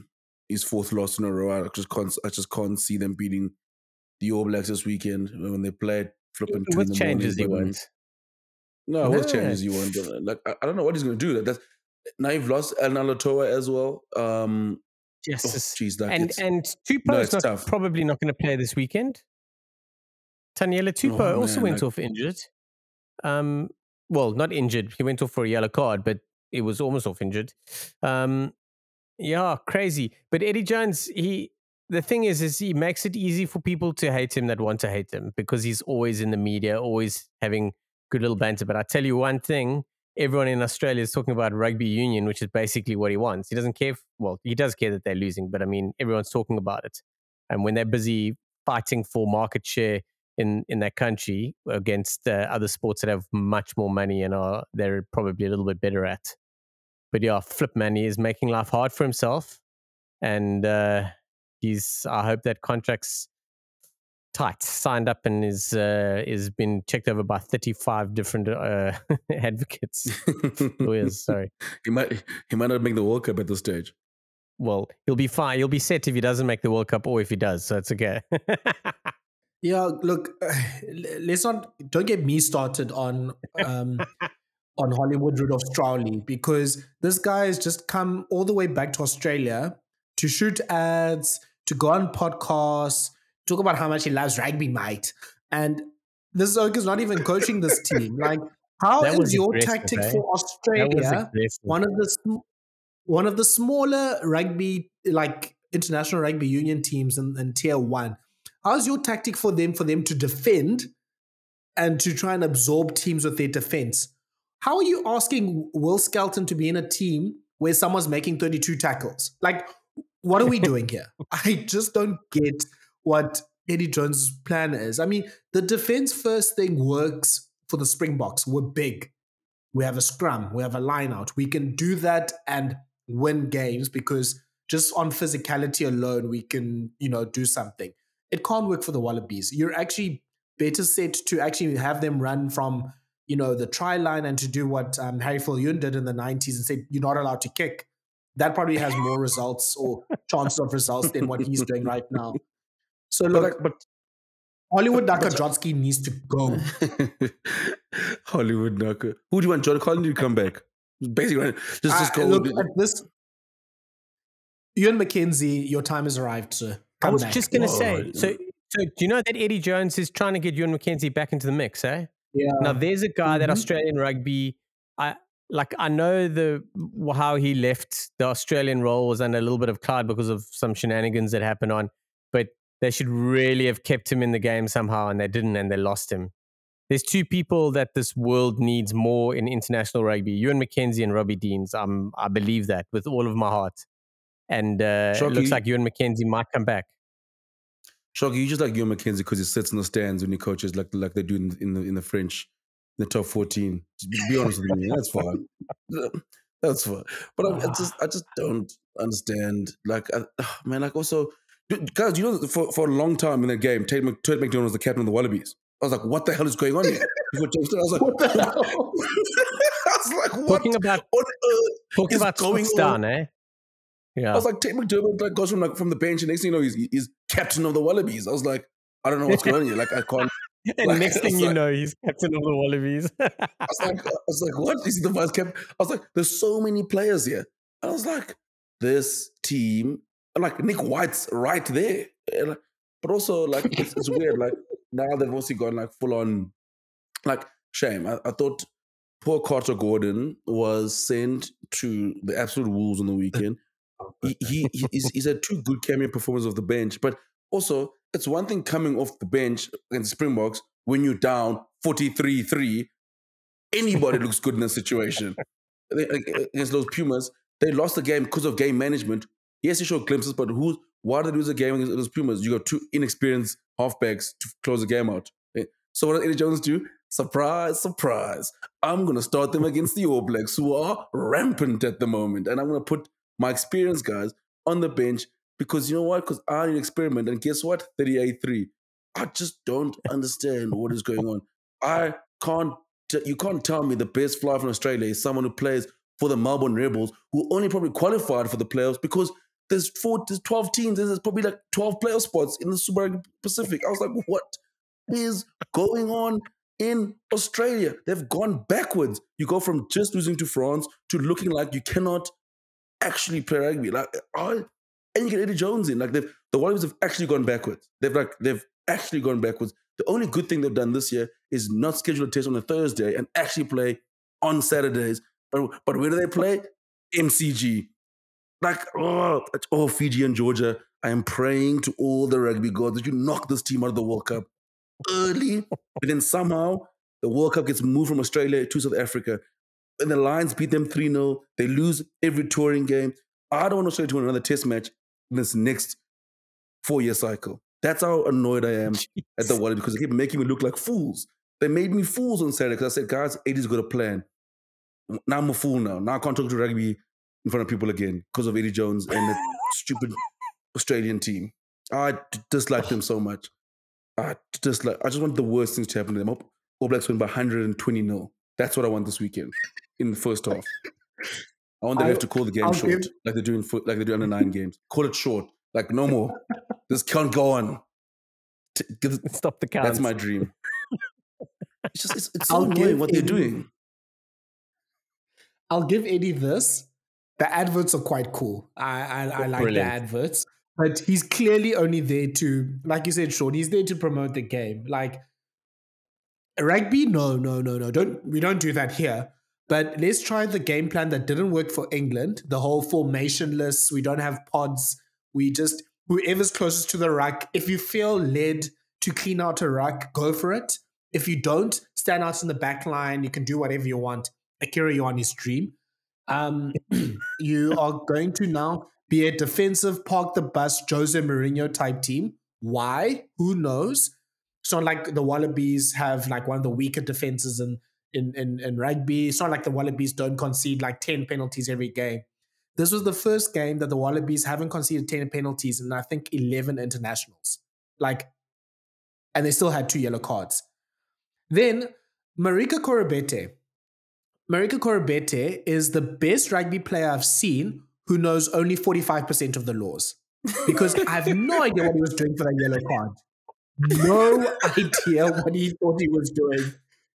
his fourth loss in a row. I just can't, I just can't see them beating the All Blacks this weekend when they played flipping. What changes he wants? No, what changes you want? Like I, I, don't know what he's going to do. Like that's now you've lost El Nalatoa as well. Um, yes, oh, geez, like and and Tupou's no, not, probably not going to play this weekend. Taniela Tupou oh, also man, went off injured. Um, well, not injured. He went off for a yellow card, but it was almost off injured. Um, yeah, crazy. But Eddie Jones, he the thing is, is he makes it easy for people to hate him that want to hate him because he's always in the media, always having good little banter. But I tell you one thing, everyone in Australia is talking about rugby union, which is basically what he wants. He doesn't care. If, well, he does care that they're losing, but I mean, everyone's talking about it. And when they're busy fighting for market share in in that country against uh, other sports that have much more money and are they're probably a little bit better at. But yeah, Flip Manny is making life hard for himself, and uh, he's. I hope that contract's tight, signed up, and is uh, is been checked over by thirty five different uh, advocates, lawyers. Sorry, he might he might not make the World Cup at this stage. Well, he'll be fine. He'll be set if he doesn't make the World Cup, or if he does. So it's okay. yeah, look, let's not don't get me started on um, on Hollywood Rudolf Straeuli because this guy has just come all the way back to Australia to shoot ads, to go on podcasts, talk about how much he loves rugby, mate. And this Oak is not even coaching this team. Like, how is your tactic eh? for Australia one of the one of the smaller rugby, like international rugby union teams in, in tier one? How's your tactic for them for them to defend and to try and absorb teams with their defense? How are you asking Will Skelton to be in a team where someone's making 32 tackles? Like, what are we doing here? I just don't get what Eddie Jones' plan is. I mean, the defense first thing works for the Springboks. We're big. We have a scrum. We have a line out. We can do that and win games because just on physicality alone, we can, you know, do something. It can't work for the Wallabies. You're actually better set to actually have them run from you know, the try line and to do what um, Harry Viljoen did in the 90s and say, you're not allowed to kick, that probably has more results or chances of results than what he's doing right now. So look, but, but Hollywood Naka Drotské needs to go. Hollywood Naka. Who do you want, John Collins to come back? Basically, just, just go. look, at this, Ewen McKenzie, your time has arrived, sir. Come I was back. just going to say, so, so do you know that Eddie Jones is trying to get Ewen McKenzie back into the mix, eh? Yeah. Now there's a guy mm-hmm. that Australian rugby. I like. I know the how he left the Australian role was under a little bit of cloud because of some shenanigans that happened on, but they should really have kept him in the game somehow, and they didn't, and they lost him. There's two people that this world needs more in international rugby: Ewen McKenzie and Robbie Deans. Um, I believe that with all of my heart, and uh, it looks like Ewen McKenzie might come back. Shocky, you just like Ewen McKenzie because he sits in the stands when he coaches like like they do in, in the in the French, in the top fourteen. Just be honest with me, that's fine. That's fine. But I, I, just I just don't understand. Like, I, man, like also, guys, you know, for, for a long time in that game, Tate, Mc, Tate McDonald was the captain of the Wallabies. I was like, what the hell is going on here? I was like, what the hell? I was like, what? Talking about, what talking about going on? eh? Yeah. I was like, Tate McDermott like, goes from like from the bench, and next thing you know, he's, he's captain of the Wallabies. I was like, I don't know what's going on here. Like, I can't. and like, next thing you like, know, he's captain of the Wallabies. I was like, I was like, what is he the vice captain? I was like, there's so many players here. I was like, this team And like Nick White's right there. Eh, but also like it's, it's weird. Like now they've also gone like full on like shame. I, I thought poor Carter Gordon was sent to the absolute wolves on the weekend. Oh, he, he he's, he's had two good cameo performances off the bench, but also it's one thing coming off the bench against Springboks when you're down 43-3. Anybody looks good in that situation. Against those Pumas, they lost the game because of game management. Yes, they showed glimpses, but who? Why did they lose the game against those Pumas? You got two inexperienced halfbacks to close the game out. Eh, so what did Eddie Jones do? Surprise, surprise. I'm going to start them against the All Blacks, who are rampant at the moment. And I'm to put my experienced guys on the bench because you know what? Because I need an experiment. And guess what? 38 3. I just don't understand what is going on. I can't, t- you can't tell me the best flyer from Australia is someone who plays for the Melbourne Rebels, who only probably qualified for the playoffs because there's four, there's 12 teams, there's probably like 12 playoff spots in the Super Pacific. I was like, what is going on in Australia? They've gone backwards. You go from just losing to France to looking like you cannot actually play rugby. Like, I, and you get Eddie Jones in. Like, they've, the Wallabies have actually gone backwards. They've like, they've actually gone backwards. The only good thing they've done this year is not schedule a test on a Thursday and actually play on Saturdays. But, but where do they play? MCG. Like, oh, oh, Fiji and Georgia. I am praying to all the rugby gods that you knock this team out of the World Cup early. but then somehow the World Cup gets moved from Australia to South Africa. And the Lions beat them 3 0. They lose every touring game. I don't want Australia to win another test match in this next four year cycle. That's how annoyed I am Jeez. at the Wallabies because they keep making me look like fools. They made me fools on Saturday because I said, guys, Eddie's got a plan. Now I'm a fool now. Now I can't talk to rugby in front of people again because of Eddie Jones and the stupid Australian team. I dislike them so much. I just like I just want the worst things to happen to them. All Blacks win by 120 0. That's what I want this weekend in the first half. I want them I, to call the game I'll short, give... like they're doing like they do under nine games. Call it short, like no more. this can't go on. Stop the count. That's my dream. It's just it's, it's so annoying what Eddie, they're doing. I'll give Eddie this the adverts are quite cool. I I, I oh, like Brilliant. the adverts, but he's clearly only there to, like you said, Sean. He's there to promote the game. Like rugby, no, no, no, no. Don't we don't do that here. But let's try the game plan that didn't work for England. The whole formationless. We don't have pods. We just whoever's closest to the ruck. If you feel led to clean out a ruck, go for it. If you don't, stand out in the back line. You can do whatever you want. Akira Ioane's dream. Um, you are going to now be a defensive park the bus Jose Mourinho type team. Why? Who knows? It's not like the Wallabies have like one of the weaker defenses in in in, in rugby. It's not like the Wallabies don't concede like 10 penalties every game. This was the first game that the Wallabies haven't conceded 10 penalties in I think 11 internationals. Like, and they still had two yellow cards. Then Marika Koroibete, Marika Koroibete is the best rugby player I've seen who knows only 45% of the laws. Because I have no idea what he was doing for that yellow card. No idea what he thought he was doing.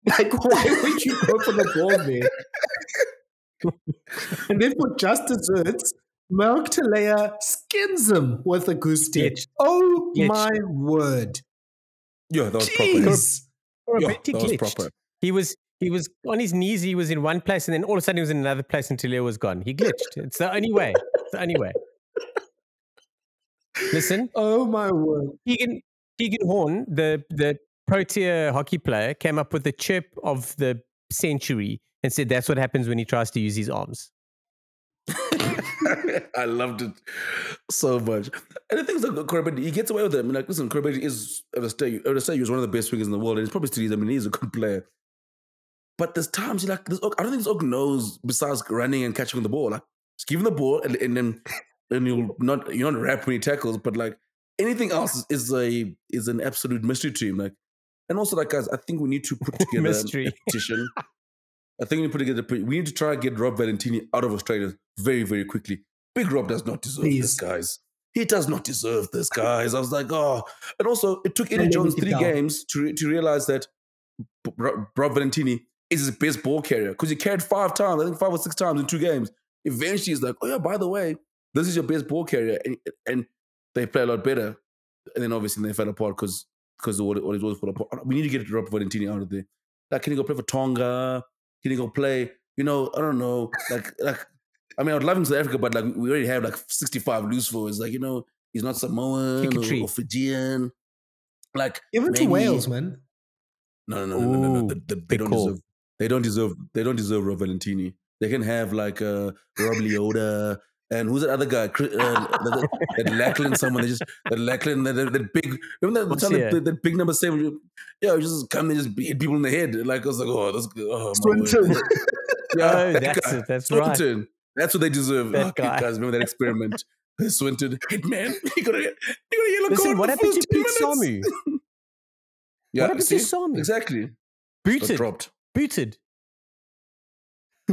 Like, why would you go for the ball there? and then for just desserts, Mark Telea skins him with a goose stitch. Oh Glitch. my word. Yeah, that was Jeez. proper. Yeah, that was proper. He was he was on his knees. He was in one place, and then all of a sudden he was in another place until he was gone. He glitched. It's the only way. It's the only way. Listen. Oh my word. Keegan Keegan Horn, the the Protea hockey player, came up with the chip of the century and said that's what happens when he tries to use his arms. I loved it so much. And the thing is, like, Corbett, he gets away with it. I mean, like, listen, Corbett is, I would say, I would say he was one of the best wingers in the world, and he's probably still. I mean, he's a good player. But there's times you like this. I don't think this Og knows besides running and catching the ball. Like just give him the ball and, and then and you'll not you don't rap when he tackles, but like anything else is a is an absolute mystery to him. Like and also like guys, I think we need to put together mystery. a petition. I think we put together. We need to try and get Rob Valetini out of Australia very very quickly. Big Rob does not deserve Please. this, guys. He does not deserve this, guys. I was like, oh, and also it took Eddie Jones three games to to realize that Rob Valetini is his best ball carrier because he carried five times, I think five or six times in two games. Eventually, he's like, oh yeah, by the way, this is your best ball carrier, and, and they play a lot better. And then obviously they fell apart because because what what it was fall apart. We need to get Rob Valetini out of there. Like, can he go play for Tonga? Can he go play? You know, I don't know. Like, like I mean, I'd love him to Africa, but like we already have like 65 loose forwards. Like, you know, he's not Samoan or, or, Fijian. Like even maybe, to Wales, man. No, no, no, no, no, no. They, they, they don't deserve. They don't deserve. They don't deserve Rob Valetini. They can have like uh, Rob Leota and who's that other guy? Uh, that, that Lachlan, someone. They just that Lachlan, that, that big. Remember that, that, that, that, big number seven? Yeah, just come and just hit people in the head. Like I was like, oh, that's good. Oh, Swinton. yeah, oh, that that's guy. it. That's Swinton. right. That's what they deserve. That okay, guy. guys, remember that experiment? Swinton, hitman. He got a, he got a yellow Listen, card. What happened to Pete Samu? yeah, what happened see? to Samu? Exactly. Booted. dropped. Booted.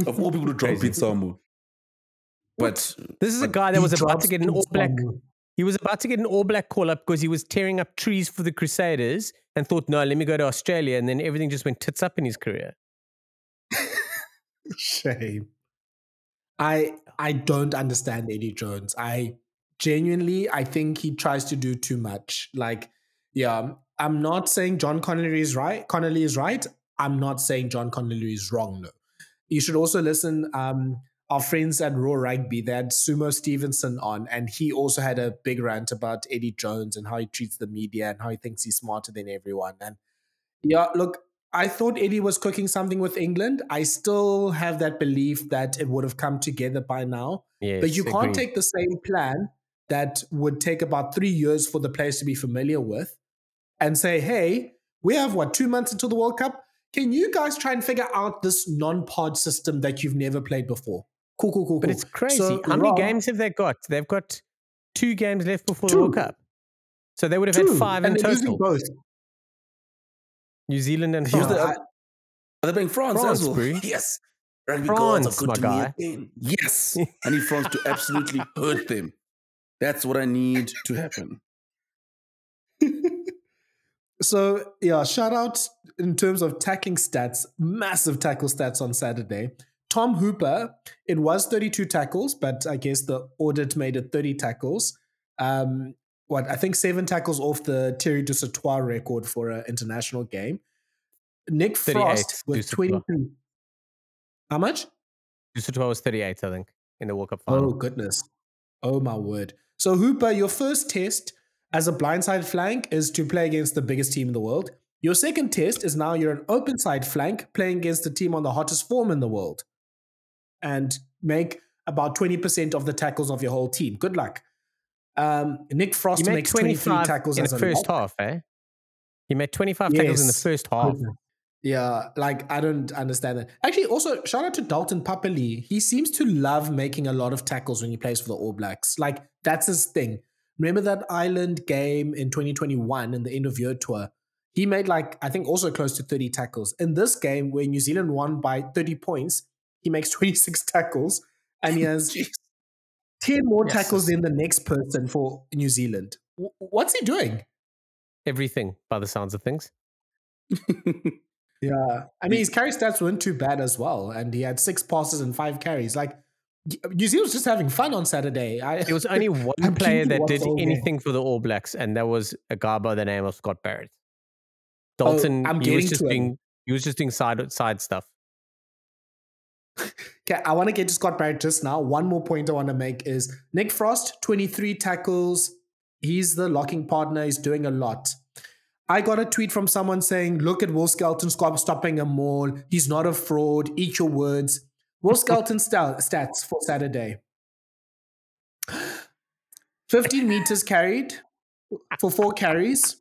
Of all people to drop Pete Samu. But this is but a guy that was about to get an all black. He was about to get an all black call up because he was tearing up trees for the Crusaders and thought, no, let me go to Australia. And then everything just went tits up in his career. Shame. I I don't understand Eddie Jones. I genuinely I think he tries to do too much. Like, yeah, I'm not saying John Connolly is right. Connolly is right. I'm not saying John Connolly is wrong. No. You should also listen. Um, our friends at Raw Rugby, they had Sumo Stevenson on, and he also had a big rant about Eddie Jones and how he treats the media and how he thinks he's smarter than everyone. And yeah, look, I thought Eddie was cooking something with England. I still have that belief that it would have come together by now. Yes, but you can't take the same plan that would take about three years for the players to be familiar with and say, hey, we have what, two months until the World Cup? Can you guys try and figure out this non pod system that you've never played before? Cool, cool, cool, But cool. it's crazy. So, How many Rob- games have they got? They've got two games left before the World Cup. So they would have Two, had five in and they're total. both. New Zealand and France. the, are they playing France, France, as well? bro. Yes. Rugby France, gods are good my to guy. Yes. I need France to absolutely hurt them. That's what I need to happen. So yeah, shout out in terms of tackling stats, massive tackle stats on Saturday. Tom Hooper, it was 32 tackles, but I guess the audit made it 30 tackles. Um, what I think seven tackles off the Thierry Dusautoir record for an international game. Nick Frost with Dusautoir. 23. How much? Dusautoir was 38, I think, in the World Cup final. Oh goodness. Oh my word. So Hooper, your first test as a blindside flank is to play against the biggest team in the world. Your second test is now you're an open side flank playing against the team on the hottest form in the world. And make about 20% of the tackles of your whole team. Good luck. Um, Nick Frost makes 23 25 tackles in as the a first half, eh? He made 25 tackles in the first half. Yeah, like I don't understand that. Actually, also shout out to Dalton Papali. He seems to love making a lot of tackles when he plays for the All Blacks. Like that's his thing. Remember that Ireland game in 2021 in the end of year tour? He made like I think also close to 30 tackles. In this game, where New Zealand won by 30 points, he makes 26 tackles and he has 10 more Yes. tackles than the next person for New Zealand. W- What's he doing? Everything, by the sounds of things. Yeah. I mean, his carry stats weren't too bad as well. And he had six passes and five carries. Like, New Zealand was just having fun on Saturday. I, There was only one I'm player that did game. anything for the All Blacks, and that was a guy by the name of Scott Barrett. Oh, Dalton, I'm he was just to him. he was just doing side side stuff. Okay, I want to get to Scott Barrett just now. One more point I want to make is Nick Frost, 23 tackles. He's the locking partner. He's doing a lot. I got a tweet from someone saying, look at Will Skelton stop stopping a maul. He's not a fraud. Eat your words. Will Skelton sta- stats for Saturday. 15 meters carried for four carries.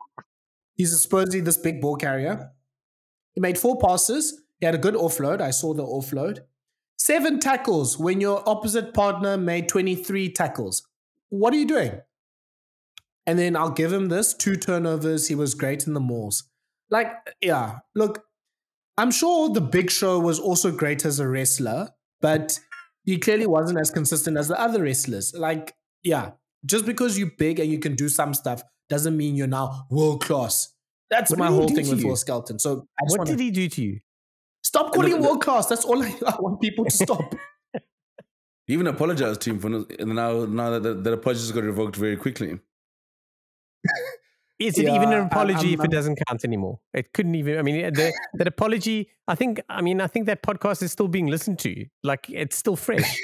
He's supposedly this big ball carrier. He made four passes. He had a good offload. I saw the offload. Seven tackles when your opposite partner made 23 tackles. What are you doing? And then I'll give him this two turnovers. He was great in the malls. Like, yeah, look, I'm sure the big show was also great as a wrestler, but he clearly wasn't as consistent as the other wrestlers. Like, yeah, just because you're big and you can do some stuff doesn't mean you're now world class. That's What my whole thing to with you? Will Skelton. So I just What want did he do to you? stop calling Look, him world class. That's all I, I want people to stop. He even apologized to him for and now now that that apology got revoked very quickly. Is it yeah, even an apology I'm, I'm, if it doesn't count anymore? It couldn't even. I mean, eh, the, that apology. I think. I mean, I think that podcast is still being listened to. Like it's still fresh.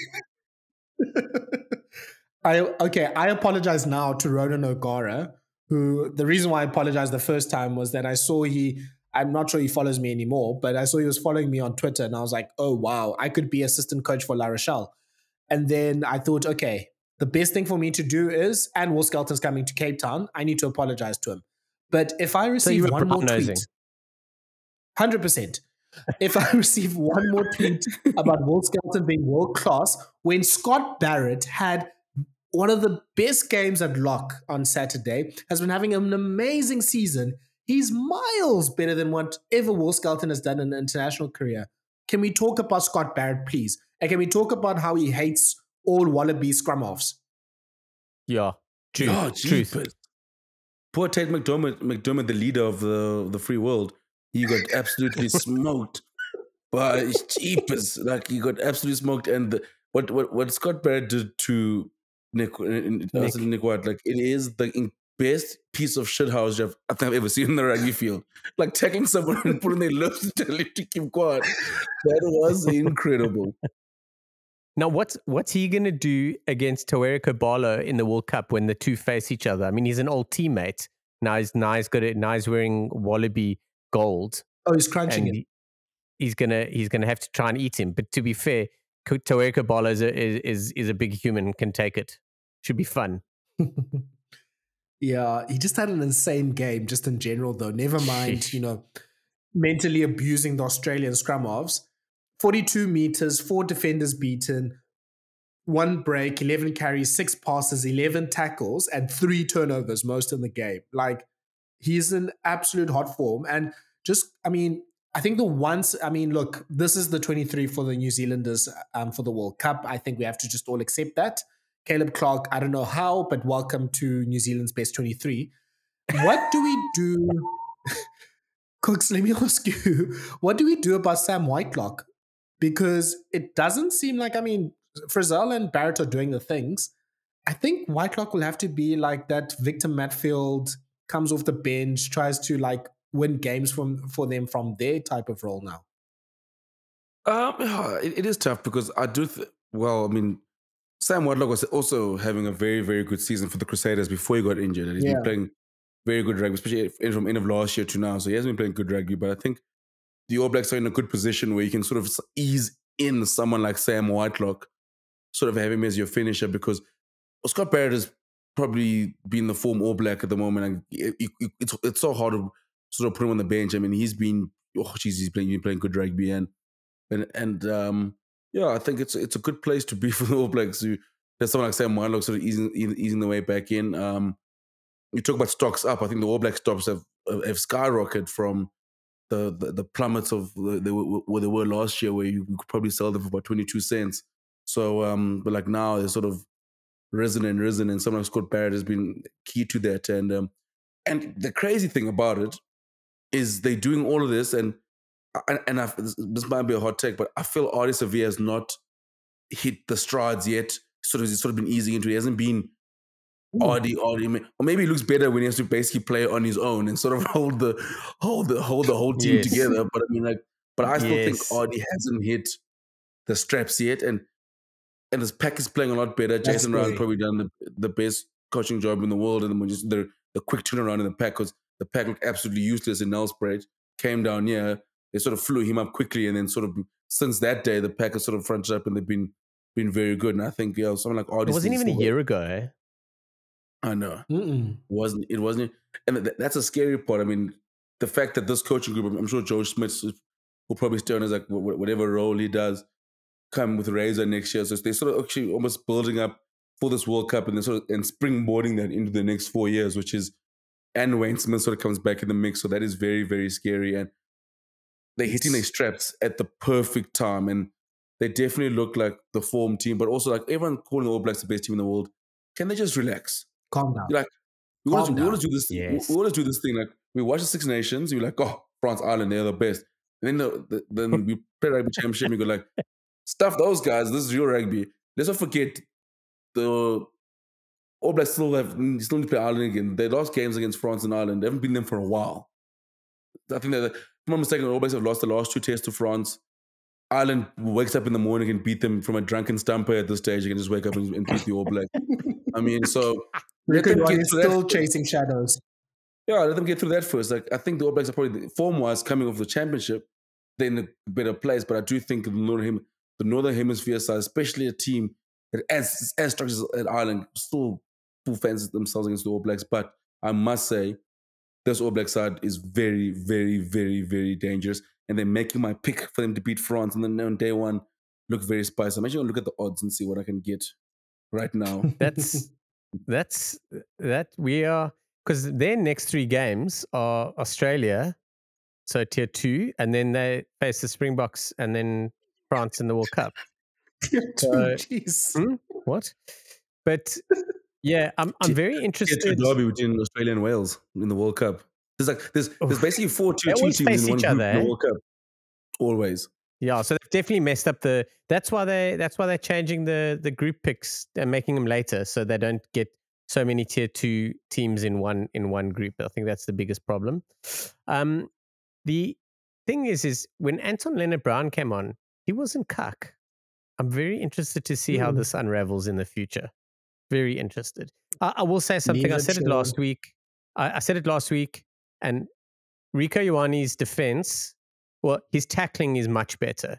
I okay. I apologize now to Ronan O'Gara, who the reason why I apologized the first time was that I saw he. I'm not sure he follows me anymore, but I saw he was following me on Twitter, and I was like, oh wow, I could be assistant coach for La Rochelle. And then I thought, okay, the best thing for me to do is, and Will Skelton's coming to Cape Town, I need to apologize to him. But if I receive so one more tweet, 100%. if I receive one more tweet about Will Skelton being world class, when Scott Barrett had one of the best games at lock on Saturday, has been having an amazing season. He's miles better than whatever Will Skelton has done in an international career. Can we talk about Scott Barrett, please? And can we talk about how he hates all Wallaby scrum offs. Yeah. Truth. Oh, Truth. Poor Tate McDermott, McDermott, the leader of the, the free world, he got absolutely smoked. But it's cheapest. Like he got absolutely smoked. And the, what, what what Scott Barrett did to Nick uh, Nick, uh, Nick White, like it is the best piece of shit house I've, I think I've ever seen in the rugby field. Like tackling someone and putting their lips to tell you to keep quiet. That was incredible. Now, what's what's he going to do against Tawera Balo in the World Cup when the two face each other? I mean, he's an old teammate. Now he's now he's got it. Now he's wearing Wallaby gold. Oh, he's crunching it. he's gonna he's gonna have to try and eat him. But to be fair, Tawera Balo is a, is is a big human, can take it. Should be fun. yeah, he just had an insane game, just in general, though. Never mind, you know, mentally abusing the Australian scrum halves 42 meters, four defenders beaten, one break, 11 carries, six passes, 11 tackles, and three turnovers, most in the game. Like, he's in absolute hot form. And just, I mean, I think the ones, I mean, look, this is the 23 for the New Zealanders um, for the World Cup. I think we have to just all accept that. Caleb Clarke, I don't know how, but welcome to New Zealand's best 23. What do we do? Cooks, let me ask you, what do we do about Sam Whitelock? Because it doesn't seem like, I mean, Frizell and Barrett are doing the things. I think Whitelock will have to be like that Victor Matfield comes off the bench, tries to like win games from for them from their type of role now. Um, it, it is tough because I do. Th- well, I mean, Sam Whitelock was also having a very, very good season for the Crusaders before he got injured, and he's yeah. been playing very good rugby, especially from end of last year to now. So he has been playing good rugby. But I think the All Blacks are in a good position where you can sort of ease in someone like Sam Whitelock, sort of have him as your finisher because Scott Barrett has probably been the form All Black at the moment. And it, it, it's it's so hard to sort of put him on the bench. I mean, he's been oh jeez, he's playing he's playing good rugby and and and um yeah, I think it's it's a good place to be for the All Blacks. there's someone like Sam Whitelock sort of easing easing the way back in. Um, you talk about stocks up. I think the All Black stocks have have skyrocketed from the, the, the plummets of where they were last year, where you could probably sell them for about 22 cents. So, um, but like now they're sort of risen and risen, and like Scott Barrett has been key to that. And um, and the crazy thing about it is they're doing all of this, and and, I've, this might be a hot take, but I feel Ardie Savea has not hit the strides yet. Sort of, he's sort of been easing into it. He hasn't been Ardie, Ardie, or maybe he looks better when he has to basically play on his own and sort of hold the hold the hold the whole team yes. together. But I mean, like, but I still yes. think Ardie hasn't hit the straps yet, and and his pack is playing a lot better. That's Jason Ryan probably done the, the best coaching job in the world, and then just the the quick turnaround in the pack because the pack looked absolutely useless in Nelspruit. Came down here, they sort of flew him up quickly, and then sort of since that day, the pack has sort of fronted up and they've been been very good. And I think yeah, someone like Ardie. It wasn't even a year ago. Eh? I know. Mm-mm. It wasn't it wasn't, and th- that's a scary part. I mean, the fact that this coaching group, I'm sure Joe Schmidt will probably stay on as like whatever role he does, come with Razor next year. So they're sort of actually almost building up for this World Cup and then sort of and springboarding that into the next four years, which is and Wayne Smith sort of comes back in the mix. So that is very very scary, and they're hitting their straps at the perfect time, and they definitely look like the form team, but also like everyone calling the All Blacks the best team in the world. Can they just relax? Calm down. You're like, we always, we always do this. Yes. We always do this thing. Like we watch the Six Nations. You're like, oh, France, Ireland, they're the best. And then the, the then we play rugby championship. You go like, stuff those guys. This is real rugby. let's not forget the All Blacks still have still need to play Ireland again. They lost games against France and Ireland. They haven't been them for a while. I think that, if I'm not mistaken, the All Blacks have lost the last two tests to France. Ireland wakes up in the morning and beat them from a drunken stumper at this stage. You can just wake up and, and beat the All Black. I mean, so get he's through that still chasing shadows. Yeah, let them get through that first. Like I think the All Blacks are probably form wise coming off the championship, they're in a better place. But I do think the northern Hem- the northern hemisphere side, especially a team that as as structures at Ireland, still full fans themselves against the All Blacks. But I must say, this All Black side is very, very, very, very dangerous. And they're making my pick for them to beat France. And then on day one, look very spicy. I'm actually gonna look at the odds and see what I can get right now. That's that's that we are because their next three games are Australia, so tier two, and then they face the Springboks and then France in the World Cup. So- Jeez. Hmm? What? But yeah, I'm I'm very Get to interested. derby between Australia and Wales in the World Cup. There's like there's there's basically four two two teams in one group in the eh? World Cup. Always. Yeah, so they've definitely messed up the. That's why they. That's why they're changing the the group picks and making them later, so they don't get so many tier two teams in one in one group. I think that's the biggest problem. Um, the thing is, is when Anton Lienert-Brown came on, he wasn't cuck. I'm very interested to see how Hmm. this unravels in the future. Very interested. I, I will say something. I Neither said it last week. I, I said it last week, and Rieko Ioane's defense well, his tackling is much better.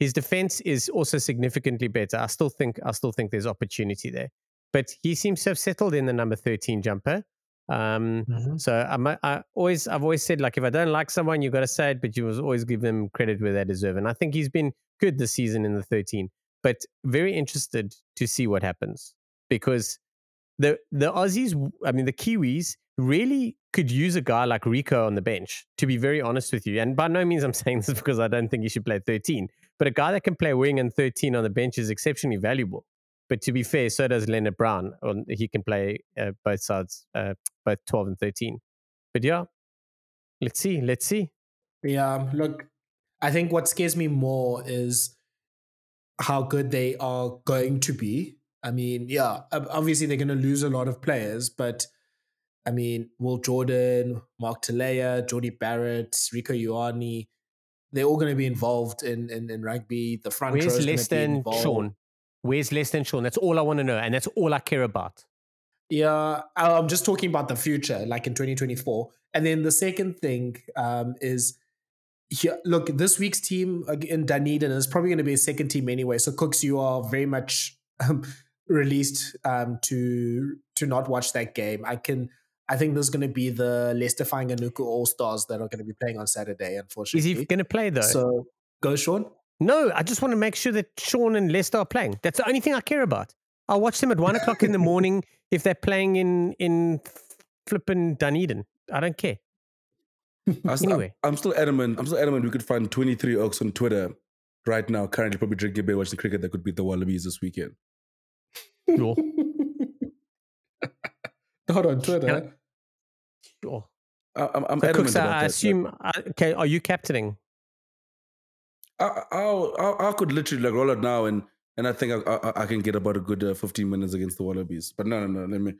His defense is also significantly better. I still think I still think there's opportunity there, but he seems to have settled in the number thirteen jumper. Um, Mhm. so I'm, I always I've always said like if I don't like someone, you've got to say it, but you must always give them credit where they deserve. And I think he's been good this season in the thirteen. But very interested to see what happens because the the Aussies, I mean the Kiwis, really could use a guy like Rieko on the bench. To be very honest with you, and by no means I'm saying this because I don't think he should play 13, but a guy that can play wing and 13 on the bench is exceptionally valuable. But to be fair, so does Lienert-Brown. He can play uh, both sides, uh, both 12 and 13. But yeah, let's see, let's see. Yeah, look, I think what scares me more is how good they are going to be. I mean, yeah, obviously they're going to lose a lot of players, but I mean, Will Jordan, Mark Tele'a, Jordie Barrett, Rieko Ioane, they're all going to be involved in, in, in rugby. The front row Where's is going to Leicester be and involved. Shaun? Where's Leicester and Shaun? That's all I want to know, and that's all I care about. Yeah, I- I'm just talking about the future, like in 2024. And then the second thing um, is, here, look, this week's team in Dunedin is probably going to be a second team anyway. So Kooks, you are very much um, released um, to to not watch that game. I can. I think there's going to be the Leicester Fainga'anuku All Stars that are going to be playing on Saturday. Unfortunately, is he going to play though? So go, Shaun. No, I just want to make sure that Shaun and Leicester are playing. That's the only thing I care about. I'll watch them at one o'clock in the morning if they're playing in in flipping Dunedin. I don't care. I still, Anyway. I'm, I'm still adamant. I'm still adamant. We could find 23 oaks on Twitter right now. Currently, probably drinking beer, watching cricket. That could beat the Wallabies this weekend. Sure. Not on Twitter. Sure. I, I'm, I'm So, Kooks, I assume. uh, Okay, are you captaining? I, I, I, I could literally like roll it now, and and I think I, I, I can get about a good uh, 15 minutes against the Wallabies. But no, no, no. Let me.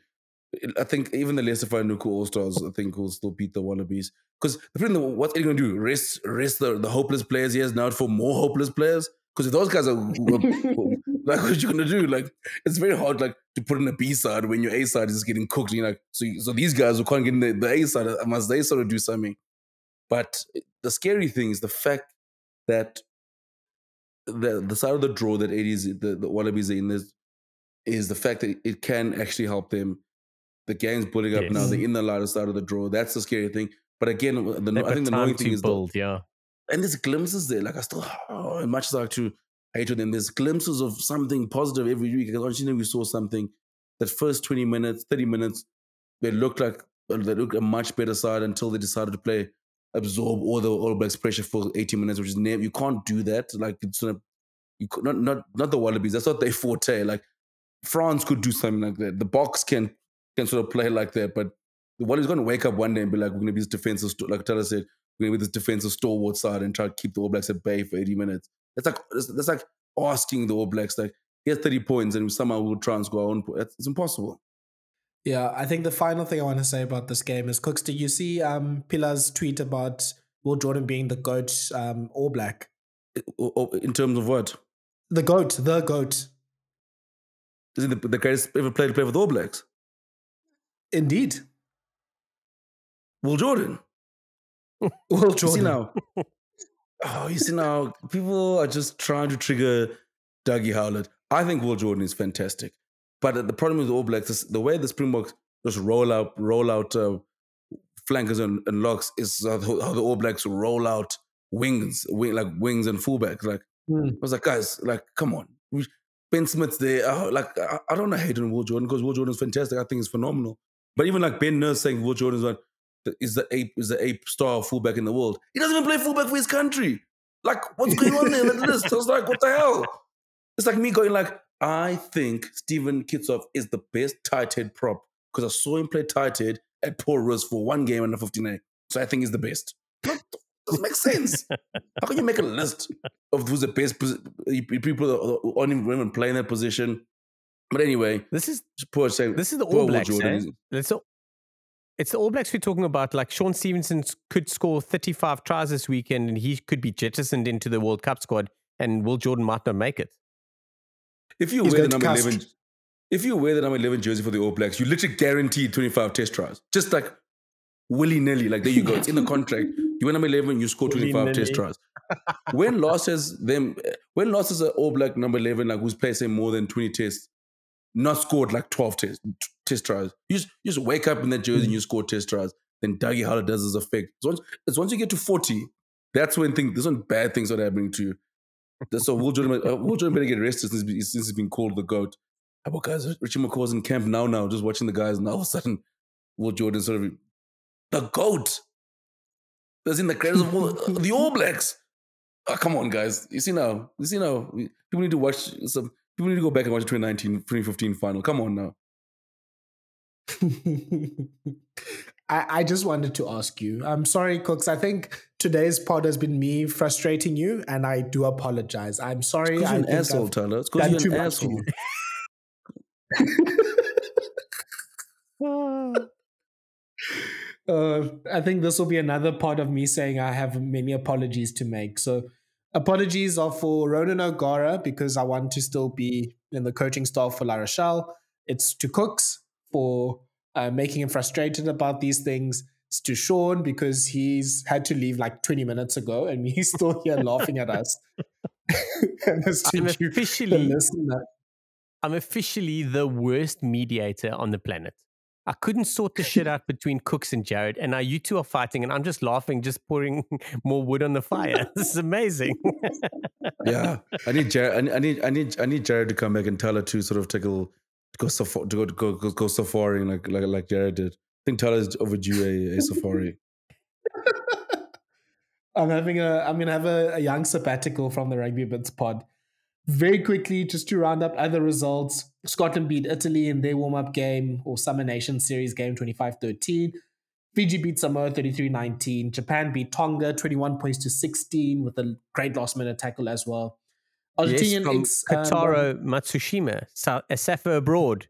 I think even the Leicester Nuku All Stars, I think, will still beat the Wallabies. Because the thing, what's he going to do? Rest, rest the, the hopeless players he has now for more hopeless players? Because if those guys are like, what you going to do? Like, it's very hard, like, to put in a B side when your A side is getting cooked. You know, like, so so these guys who can't get in the, the A side, uh, must they sort of do something? But the scary thing is the fact that the the side of the draw that it is the, the Wallabies are in this is the fact that it can actually help them. The game's building up now. Yes. They're in the lighter side of the draw. That's the scary thing. But again, the, I think the annoying thing is the. Yeah. and there's glimpses there. Like I still, oh, much as I like to with them, there's glimpses of something positive every week. Because Argentina, we saw something. That first 20 minutes, 30 minutes, they looked like uh, they looked a much better side until they decided to play absorb all the All Blacks pressure for 80 minutes, which is never you can't do that. Like it's not you could, not not not the Wallabies. That's not their forte. Like France could do something like that. The Boks can can sort of play like that, but the Wallabies going to wake up one day and be like, we're going to be this defensive, like Thala said, we're going to be this defensive stalwart side and try to keep the All Blacks at bay for 80 minutes. That's like that's, that's like asking the All Blacks like he has 30 points and somehow we'll try and score our own points. It's impossible. Yeah, I think the final thing I want to say about this game is Kooks, did you see um, Pilar's tweet about Will Jordan being the GOAT um, All Black? In terms of what? The GOAT, the GOAT. Is he the, the greatest ever played to play with All Blacks? Indeed. Will Jordan. Will Jordan. You see now. oh, you see now, people are just trying to trigger Dougie Howlett. I think Will Jordan is fantastic. But the problem with All Blacks is the way the Springboks just roll out, roll out uh, flankers and, and, locks is how, how, the All Blacks roll out wings, wing, like wings and fullbacks. Like mm. I was like, guys, like come on, Ben Smith's there. Like I, I, don't know hating Will Jordan because Will Jordan is fantastic. I think he's phenomenal. But even like Ben Nurse saying Will Jordan is one is the ape is the ape star fullback in the world. He doesn't even play fullback for his country. Like what's going on there? Like this, I was like, what the hell? It's like me going like, I think Steven Kitshoff is the best tight head prop because I saw him play tight head at Paul Roos for one game in the 59. So I think he's the best. doesn't make sense. How can you make a list of who's the best people that aren't even playing that position? But anyway, this is poor saying this is the All Blacks. Eh? All, it's the All Blacks we're talking about. Like Shaun Stevenson could score 35 tries this weekend, and he could be jettisoned into the World Cup squad, and Will Jordan might not make it. If you wear the number cast. 11, if you wear the number 11 jersey for the All Blacks, you literally guaranteed 25 test tries. Just like willy nilly. Like there you go. It's in the contract. You win number 11, you score 25 test tries. when losses them, eh, when losses are All Black number 11, like who's played say more than 20 tests, not scored like 12 test, test tries. You just, you just wake up in that jersey and you score test tries. Then Dougie Howlett does his effect. It's once, it's once you get to 40, that's when things, there's when bad things are happening to you. So Will Jordan, uh, Will Jordan better get arrested since, since he's been called the GOAT. How about guys? Richie McCaw's in camp now, now, just watching the guys, and all of a sudden, Will Jordan sort of the GOAT. That's in the credits of all, the All Blacks. Oh, come on, guys. You see now. You see now. People need to watch some. People need to go back and watch the 2019, 2015 final. Come on now. I, I just wanted to ask you. I'm sorry, Kooks. I think today's pod has been me frustrating you, and I do apologize. I'm sorry. It's you're an asshole, I've Thala. It's because you're an asshole. uh, I think this will be another part of me saying I have many apologies to make. So, apologies are for Ronan O'Gara because I want to still be in the coaching staff for La Rochelle. It's to Kooks for uh, making him frustrated about these things. It's to Shaun because he's had to leave like 20 minutes ago and he's still here laughing at us. and I'm officially, I'm officially the worst mediator on the planet. I couldn't sort the shit out between Kooks and Jared, and now you two are fighting, and I'm just laughing, just pouring more wood on the fire. This is amazing. yeah, I need Jared. I need, I need, I need Jared to come back and tell her to sort of take a little go safari, to go to go go, go safari like like like Jared did. I think Thala's overdue a, a safari. I'm having a I'm gonna have a, a, young sabbatical from the rugby bits pod. Very quickly, just to round up other results. Scotland beat Italy in their warm-up game or Summer Nations Series game 25-13. Fiji beat Samoa 33-19. Japan beat Tonga 21 points to 16 with a great last minute tackle as well. Argentinian yes, from ex, Kotaro um, Matsushima, South, Safa abroad.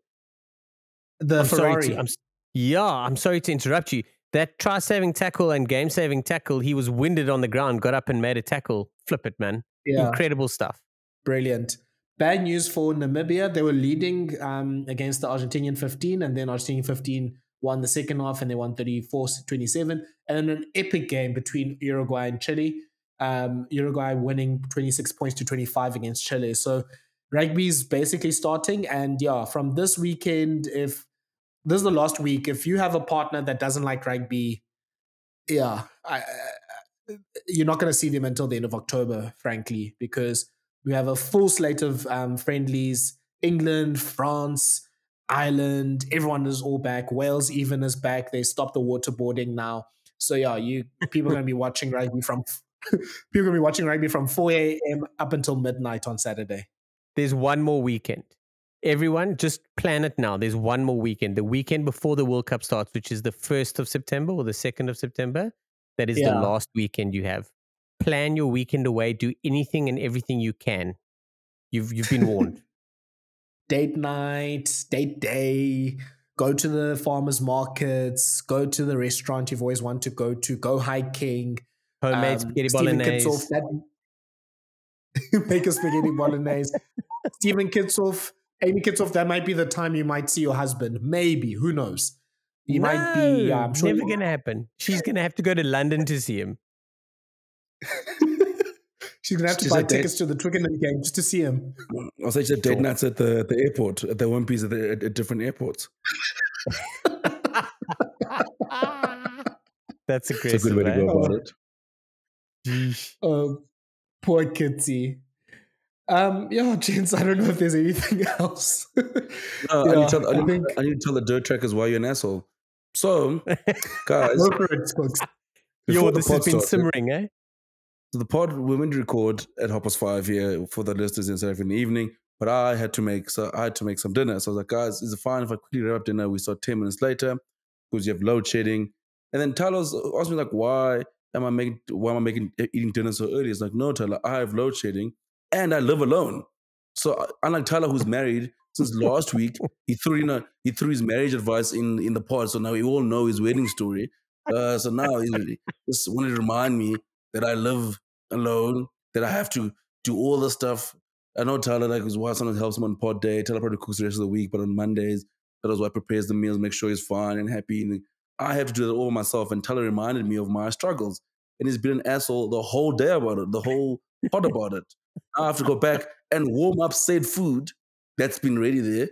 The I'm Ferrari. Sorry to, I'm, yeah, I'm sorry to interrupt you. That try saving tackle and game saving tackle, he was winded on the ground, got up and made a tackle. Flip it, man. Yeah. Incredible stuff. Brilliant. Bad news for Namibia. They were leading um, against the Argentinian 15, and then Argentinian 15 won the second half and they won 34 27. And then an epic game between Uruguay and Chile um, Uruguay winning 26 points to 25 against Chile. So rugby's basically starting. And yeah, from this weekend, if this is the last week, if you have a partner that doesn't like rugby, yeah, I, I, you're not going to see them until the end of October, frankly, because we have a full slate of um, friendlies England, France, Ireland, everyone is all back. Wales even is back. They stopped the waterboarding now. So yeah, you people are going to be watching rugby from People are gonna be watching rugby from 4 a.m. up until midnight on Saturday. There's one more weekend. Everyone, just plan it now. There's one more weekend. The weekend before the World Cup starts, which is the first of September or the second of September. That is yeah. the last weekend you have. Plan your weekend away. Do anything and everything you can. You've you've been warned. date night, date day, go to the farmers markets, go to the restaurant you've always wanted to go to, go hiking. Homemade um, spaghetti bolognese. That, make a spaghetti bolognese. Steven Kitshoff, Aimee Kitshoff, that might be the time you might see your husband. Maybe. Who knows? He no, might be. I'm sure never going to happen. She's going to have to go to London to see him. She's gonna have to buy tickets to the Twickenham game just to see him. I'll say she's at date nights at the, the airport, at the one piece at, the, at different airports. That's aggressive. A good way to go about it. Oh, poor Kitsy. Um, yeah, gents, I don't know if there's anything else. no, yeah, I, need tell, I, I, think... I, need to tell, the dirt trackers why you're an asshole. So, guys, Yo, this has been started, simmering, eh? So the pod we went to record at Hoppers Five here for the listeners in South in the evening, but I had to make so I had to make some dinner. So I was like, guys, is it fine if I quickly wrap up dinner? We start ten minutes later because you have load shedding. And then Thala's asked me like, why am I making why am I making eating dinner so early? It's like, no, Thala, I have load shedding and I live alone. So uh, unlike Thala, who's married since last week, he threw in a, he threw his marriage advice in in the pod. So now we all know his wedding story. Uh, so now he just wanted to remind me that I live alone, that I have to do all the stuff. I know Thala, like his wife sometimes helps him on pod day. Thala probably cooks the rest of the week, but on Mondays, Thala's wife prepares the meals, make sure he's fine and happy. And I have to do that all myself. And Thala reminded me of my struggles. And he's been an asshole the whole day about it, the whole pod about it. I have to go back and warm up said food that's been ready there,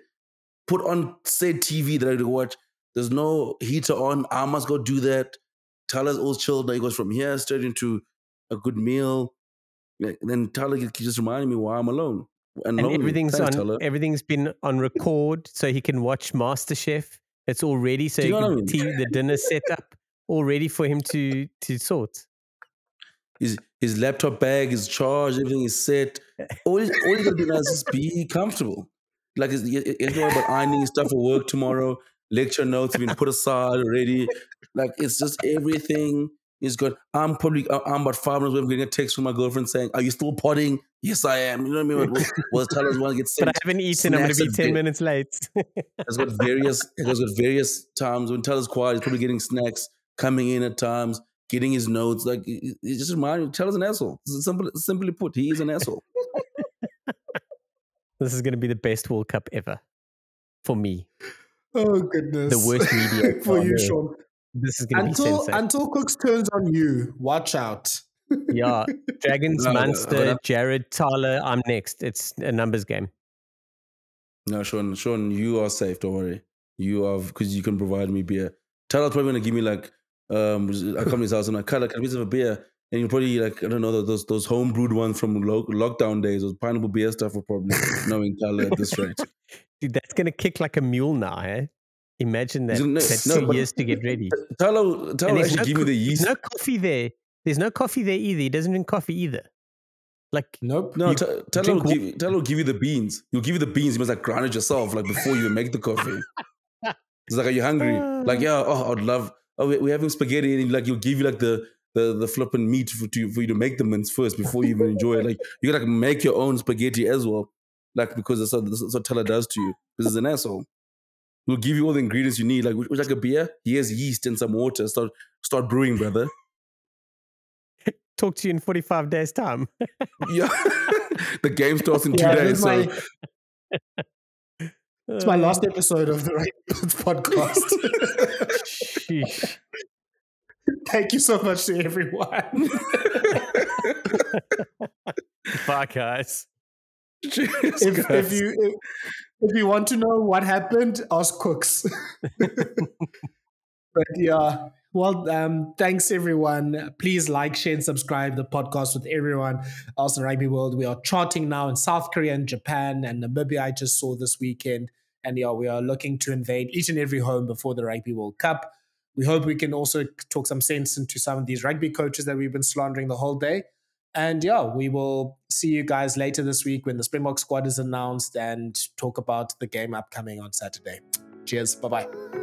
put on said TV that I to watch. There's no heater on. I must go do that. Thala's all chilled. Now he goes from here straight into a good meal. And then Thala just reminded me why I'm alone. And, and everything's Thanks, on. Thala. Everything's been on record, so he can watch MasterChef. It's all ready, so you can I mean? the dinner set up, all ready for him to to sort. His his laptop bag is charged, everything is set. All, he's, all you gotta do now is just be comfortable. Like it's, it's not about ironing stuff for work tomorrow. Lecture notes have been put aside already. Like it's just everything is good. I'm probably uh, I'm about five minutes away from getting a text from my girlfriend saying, "Are you still potting?" Yes, I am. You know what I mean? What, what Thala's one gets But I haven't eaten. I'm going to be ten minutes late. it's got various. It's got various times when Thala's quiet. He's probably getting snacks coming in at times, getting his notes. Like he just remind me, Thala's an asshole. Simply, simply put, he is an asshole. this is going to be the best World Cup ever for me. Oh goodness! The worst media for you, Shaun. This is going to until, be sensational. Until Kooks turns on you, watch out. yeah, Dragons, no, Munster, no, Jared, Thala. I'm next. It's a numbers game. No, Shaun, Shaun, you are safe. Don't worry. You are because you can provide me beer. Thala's probably gonna give me like um I come to his house and I cut like a piece of a beer. And you probably like I don't know those those home brewed ones from lo- lockdown days, those pineapple beer stuff are probably knowing Thala at this rate. Dude, that's gonna kick like a mule now, eh? Imagine that. No, That's no, two years to get ready. Thala, Thala actually no give co- me the yeast. There's no coffee there. There's no coffee there either. He doesn't drink coffee either. Like nope. No, t- Thala will give will give you the beans. He'll give you the beans. You must like grind it yourself, like before you make the coffee. It's like, are you hungry? like, yeah. Oh, I'd love. Oh, we're having spaghetti, and like he'll give you like the the the flipping meat for, to, for you to make the mince first before you even enjoy it. Like you gotta like make your own spaghetti as well, like because that's what, that's what Thala does to you. Because he's an asshole. We'll give you all the ingredients you need. Like, would like a beer? Here's yeast and some water. Start start brewing, brother. Talk to you in 45 days' time. yeah. the game starts in two yeah, days. So. My, it's my last uh. episode of the Right podcast. Thank you so much to everyone. Bye, guys. If, if you if, if you want to know what happened, ask Kooks. but yeah, well, um, thanks everyone. Please like, share, and subscribe the podcast with everyone else in rugby world. We are charting now in South Korea and Japan and Namibia. I just saw this weekend, and yeah, we are looking to invade each and every home before the Rugby World Cup. We hope we can also talk some sense into some of these rugby coaches that we've been slandering the whole day. And yeah, we will see you guys later this week when the Springbok squad is announced and talk about the game upcoming on Saturday. Cheers. Bye bye.